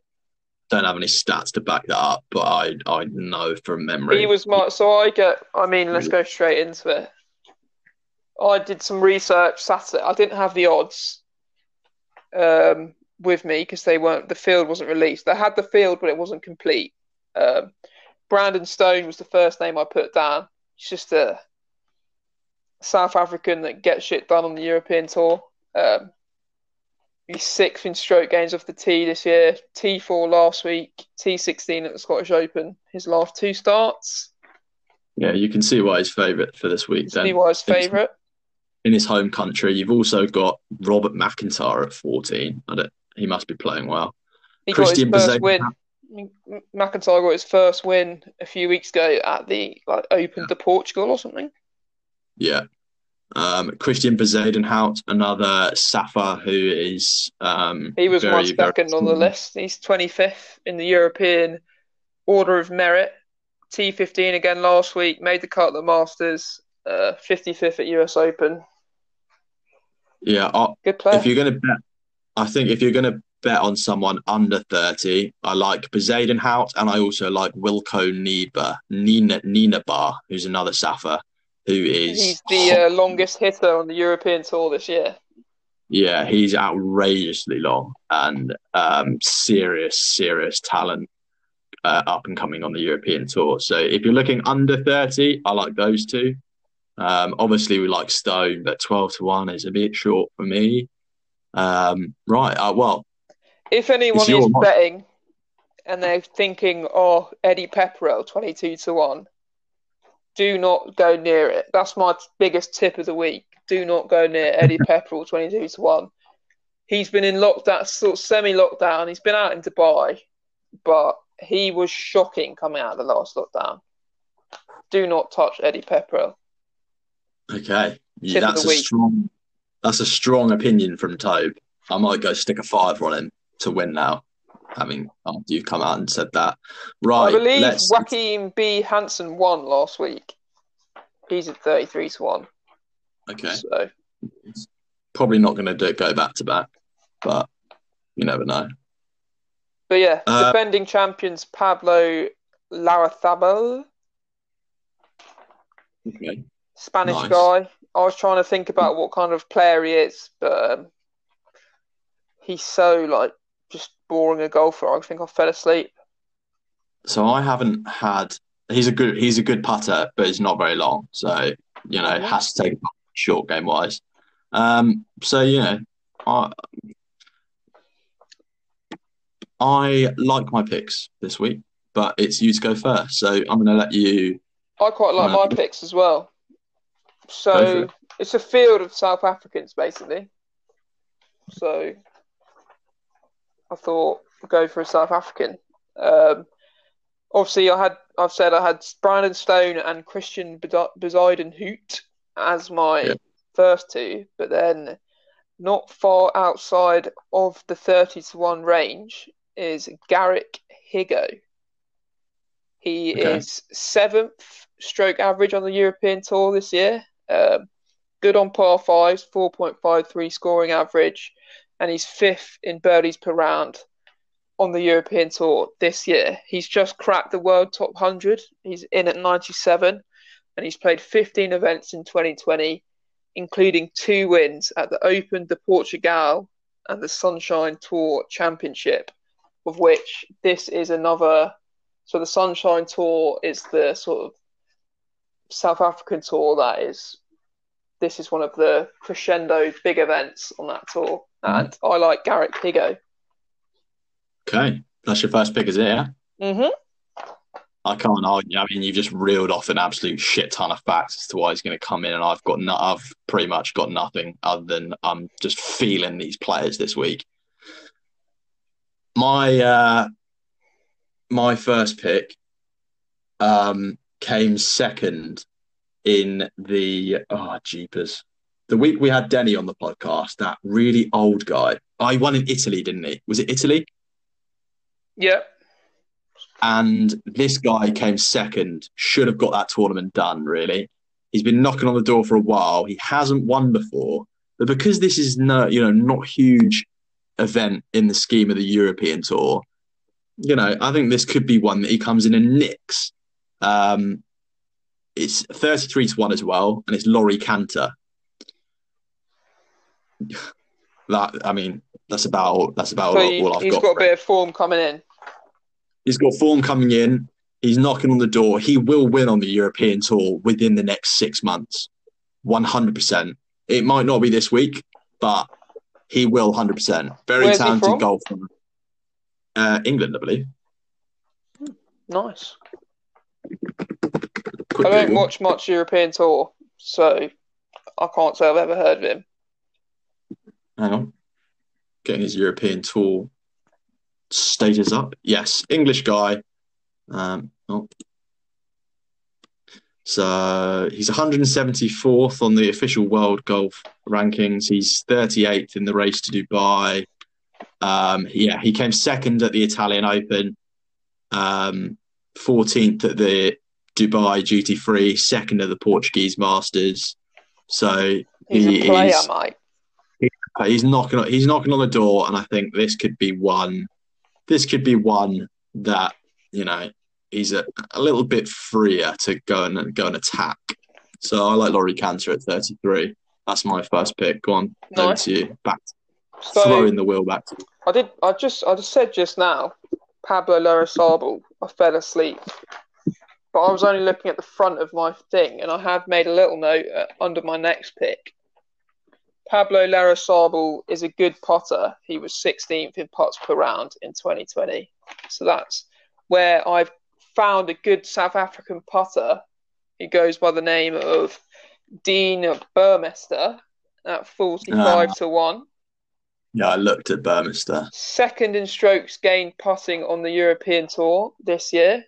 Don't have any stats to back that up, but I I know from memory. He was my so I get. I mean, let's go straight into it. I did some research Saturday. I didn't have the odds um, with me because they weren't. The field wasn't released. They had the field, but it wasn't complete. Um, Brandon Stone was the first name I put down. He's just a South African that gets shit done on the European tour. Um, he's sixth in stroke gains off the tee this year. T4 last week. T16 at the Scottish Open. His last two starts. yeah, you can see why he's favourite for this week. Then He was Thanks. favourite. in his home country, you've also got Robert McIntyre at 14. I don't he must be playing well. He got his Christian first win. McIntyre got his first win a few weeks ago at the like Open to Portugal or something. Yeah. Um, Christiaan Bezuidenhout, another Safa who is um, He was my very, very second on the list. He's 25th in the European Order of Merit. T15 again last week, made the cut at the Masters, uh, 55th at US Open. Yeah, I, Good player. if you're going to bet, I think if you're going to bet on someone under 30, I like Bezuidenhout and I also like Wilco Nieba, Nina, Nina Bar, who's another Safa who is. He's the uh, longest hitter on the European Tour this year. Yeah, he's outrageously long and um, serious, serious talent uh, up and coming on the European tour. So if you're looking under 30, I like those two. Um, obviously, we like Stone, but 12 to 1 is a bit short for me. Um, right. Uh, well, If anyone is money. betting and they're thinking, oh, Eddie Pepperell, 22 to 1, do not go near it. That's my biggest tip of the week. Do not go near Eddie Pepperell, 22 to 1. He's been in lockdown, sort of semi lockdown. He's been out in Dubai, but he was shocking coming out of the last lockdown. Do not touch Eddie Pepperell. okay. Yeah, that's a week. strong that's a strong opinion from Tobe. I might go stick a five on him to win now. Having after you've come out and said that. Right. I believe let's Joachim B. Hansen won last week. He's at 33 to 1. okay. So. Probably not gonna do it go back to back, but you never know. But yeah, Uh, defending champions Pablo Larrazabal, Okay. Spanish Nice. guy. I was trying to think about what kind of player he is, but um, he's so like just boring a golfer. I think I fell asleep. So I haven't had. He's a good. He's a good putter, but he's not very long. So you know, Mhm. has to take a short game wise. Um. So you know, I I like my picks this week, but it's you to go first. So I'm going to let you. I quite like Uh, my picks as well. So it. it's a field of South Africans basically. So I thought I'd go for a South African. Um, obviously, I had I've said I had Brandon Stone and Christiaan Bezuidenhout as my Yeah. first two, but then not far outside of the thirty to one range is Garrick Higgo. He Okay. is seventh stroke average on the European Tour this year. Um, good on par fives, 4.53 scoring average, and he's fifth in birdies per round on the European Tour this year. He's just cracked the world top 100. He's in at 97, and he's played 15 events in 2020, including two wins at the Open de Portugal and the Sunshine Tour Championship, of which this is another. So the Sunshine Tour is the sort of South African tour that is. This is one of the crescendo big events on that tour, and I like Garrick Higgo. Okay, that's your first pick, is it? Yeah. hmm I can't argue. I mean, you've just reeled off an absolute shit ton of facts as to why he's going to come in, and I've got no, I've pretty much got nothing other than I'm just feeling these players this week. My uh, my first pick um, came second in the oh jeepers. The week we had Denny on the podcast, that really old guy. I won in Italy, didn't he? Was it Italy? Yeah. and this guy came second. Should have got that tournament done. Really, he's been knocking on the door for a while. He hasn't won before, but because this is no, you know, not huge event in the scheme of the European Tour, you know, I think this could be one that he comes in and nicks. Um, it's thirty-three to one as well, and it's Laurie Canter. That I mean, that's about that's about So all, I've got. he's got. got a bit of form coming in. He's got form coming in. He's knocking on the door. He will win on the European Tour within the next six months. 100%. It might not be this week, but he will 100%. Very Where's talented golfer. Uh, England, I believe. Nice. Quick I don't watch much European tour, so I can't say I've ever heard of him. Hang on. getting his European tour status up. Yes, English guy. Um, oh. So he's 174th on the official world golf rankings. He's 38th in the race to Dubai. Um, yeah, he came second at the Italian Open, um, 14th at the Dubai Duty Free, second at the Portuguese Masters. So He's he a player, is mate. he's knocking on, he's knocking on the door, and I think this could be one. This could be one that you know he's a, a little bit freer to go and go and attack. So I like Laurie Canter at 33. That's my first pick. Go on, over to you. Back, So throwing the wheel back to you. I did. I just. I just said just now, Pablo Larrazabal. I fell asleep, but I was only looking at the front of my thing, and I have made a little note uh, under my next pick. Pablo Larrazabal is a good putter. He was 16th in putts per round in 2020, so that's where I've found a good South African putter. He goes by the name of Dean Burmester at 45 to one. Yeah, I looked at Burmester. second in strokes gained putting on the European Tour this year.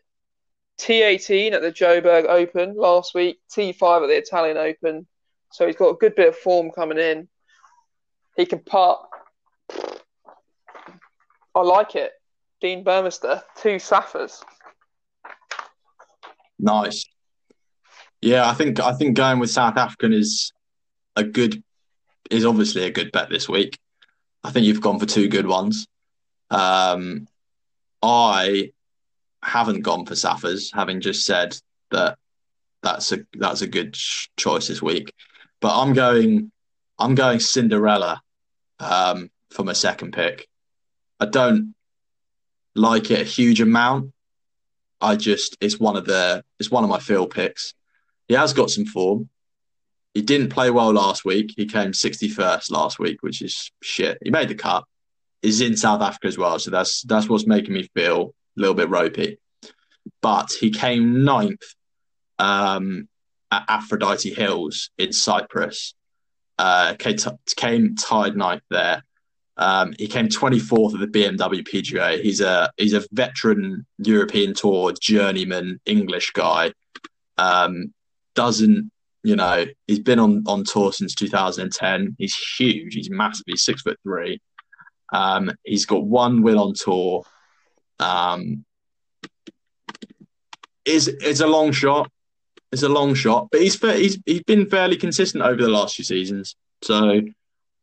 T18 at the Joburg Open last week, T5 at the Italian Open. So he's got a good bit of form coming in. He can putt. I like it. Dean Burmester, two Saffers. Nice. Yeah, I think I think going with South African is a good is obviously a good bet this week. I think you've gone for two good ones. Um, I haven't gone for Saffers, having just said that that's a that's a good ch- choice this week. But I'm going I'm going Cinderella um, for my second pick. I don't like it a huge amount. I just it's one of the it's one of my field picks. He has got some form. He didn't play well last week. He came 61st last week, which is shit. He made the cut. He's in South Africa as well, so that's that's what's making me feel a little bit ropey. But he came ninth um, at Aphrodite Hills in Cyprus. Uh, came, t- came tied ninth there. Um, he came 24th at the BMW PGA. He's a he's a veteran European Tour journeyman English guy. Um, doesn't you know? He's been on on tour since 2010. He's huge. He's massive. He's six foot three. Um, he's got one win on tour. Um, is it's a long shot. It's a long shot, but he's he's he's been fairly consistent over the last few seasons. So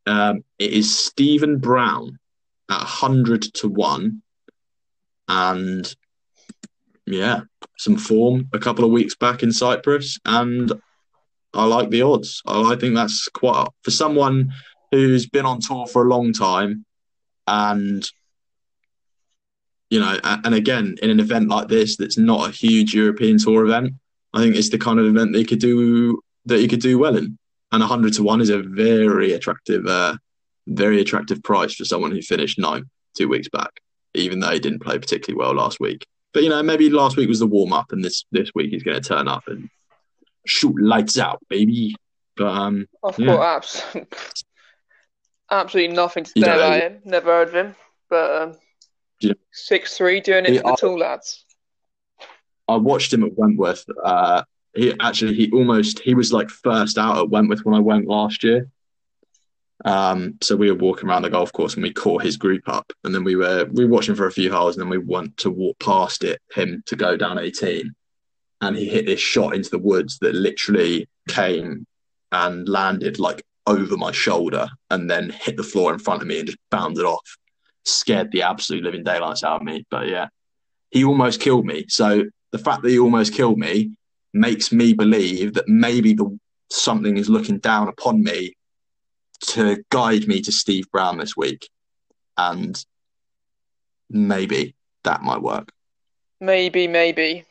um, it is Steven Brown at 100 to 1. And yeah, some form a couple of weeks back in Cyprus. And I like the odds. I, I think that's quite, for someone who's been on tour for a long time and, you know, and again, in an event like this that's not a huge European tour event, I think it's the kind of event that you could do that you could do well in and 100 to 1 is a very attractive uh, very attractive price for someone who finished ninth two weeks back even though he didn't play particularly well last week but you know maybe last week was the warm-up and this this week he's going to turn up and shoot lights out baby but um I've Yeah. got absolutely, absolutely nothing to say about him. Never heard of him. But um, Yeah. six three doing it Yeah, for the I- tall lads. I watched him at Wentworth uh he actually he almost he was like first out at Wentworth when I went last year um so we were walking around the golf course and we caught his group up and then we were we were watching for a few holes and then we went to walk past it him to go down 18 and he hit this shot into the woods that literally came and landed like over my shoulder and then hit the floor in front of me and just bounded off scared the absolute living daylights out of me but yeah he almost killed me so the fact that he almost killed me makes me believe that maybe the something is looking down upon me to guide me to Steve Brown this week, and maybe that might work. Maybe, maybe.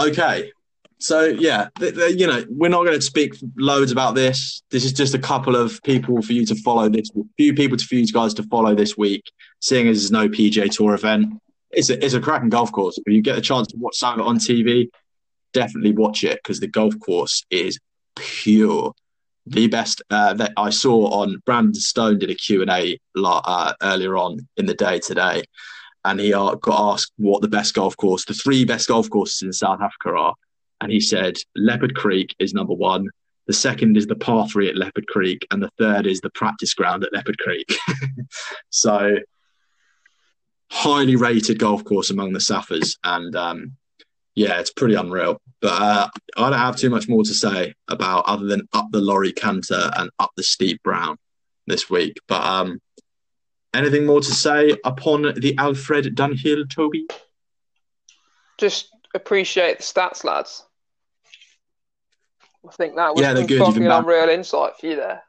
Okay, so yeah, th- th- you know we're not going to speak loads about this. This is just a couple of people for you to follow this, few people for you guys to follow this week. Seeing as there's no PGA Tour event, it's a, it's a cracking golf course. If you get a chance to watch some of it on TV, definitely watch it because the golf course is pure. the best uh, that I saw on Brandon Stone did a Q&A uh, earlier on in the day today. And he uh, got asked what the best golf course, the three best golf courses in South Africa are. And he said Leopard Creek is number one. The second is the par three at Leopard Creek. And the third is the practice ground at Leopard Creek. so highly rated golf course among the Saffers. And um, yeah, it's pretty unreal. But uh, I don't have too much more to say about other than up the Laurie Canter and up the Steve Brown this week. But um, anything more to say upon the Alfred Dunhill, Toby? Just appreciate the stats, lads. I think that was yeah, they're good. fucking unreal insight for you there.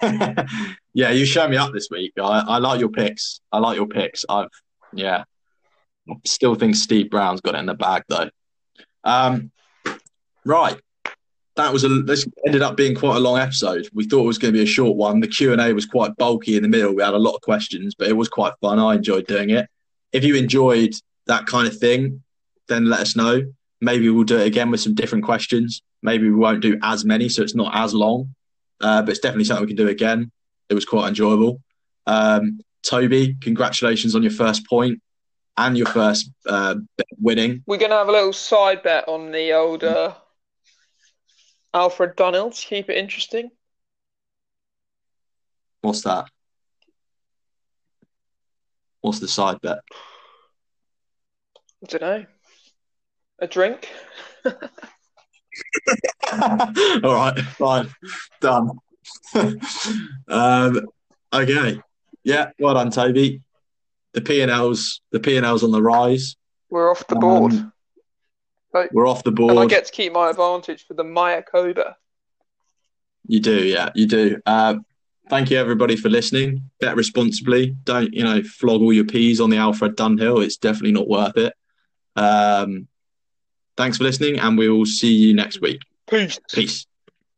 yeah, you show me up this week. I, I like your picks. I like your picks. I've yeah, Still think Steve Brown's got it in the bag though. Um, right, that was a. This ended up being quite a long episode. We thought it was going to be a short one. The Q and A was quite bulky in the middle. We had a lot of questions, but it was quite fun. I enjoyed doing it. If you enjoyed that kind of thing, then let us know. Maybe we'll do it again with some different questions. Maybe we won't do as many, so it's not as long. Uh, but it's definitely something we can do again. It was quite enjoyable. Um, Toby, congratulations on your first point and your first uh, winning. We're going to have a little side bet on the old uh, Alfred to keep it interesting. What's that? What's the side bet? I don't know. A drink. All right, fine, done. um, okay, yeah, well done, Toby the P and L's the P and L's on the rise. We're off the board. Um, we're off the board. And I get to keep my advantage for the Maya Mayakoba. You do, yeah, you do. Uh, thank you everybody for listening. Bet responsibly. Don't you know flog all your peas on the Alfred Dunhill. It's definitely not worth it. Um, thanks for listening, and we will see you next week. Peace. Peace.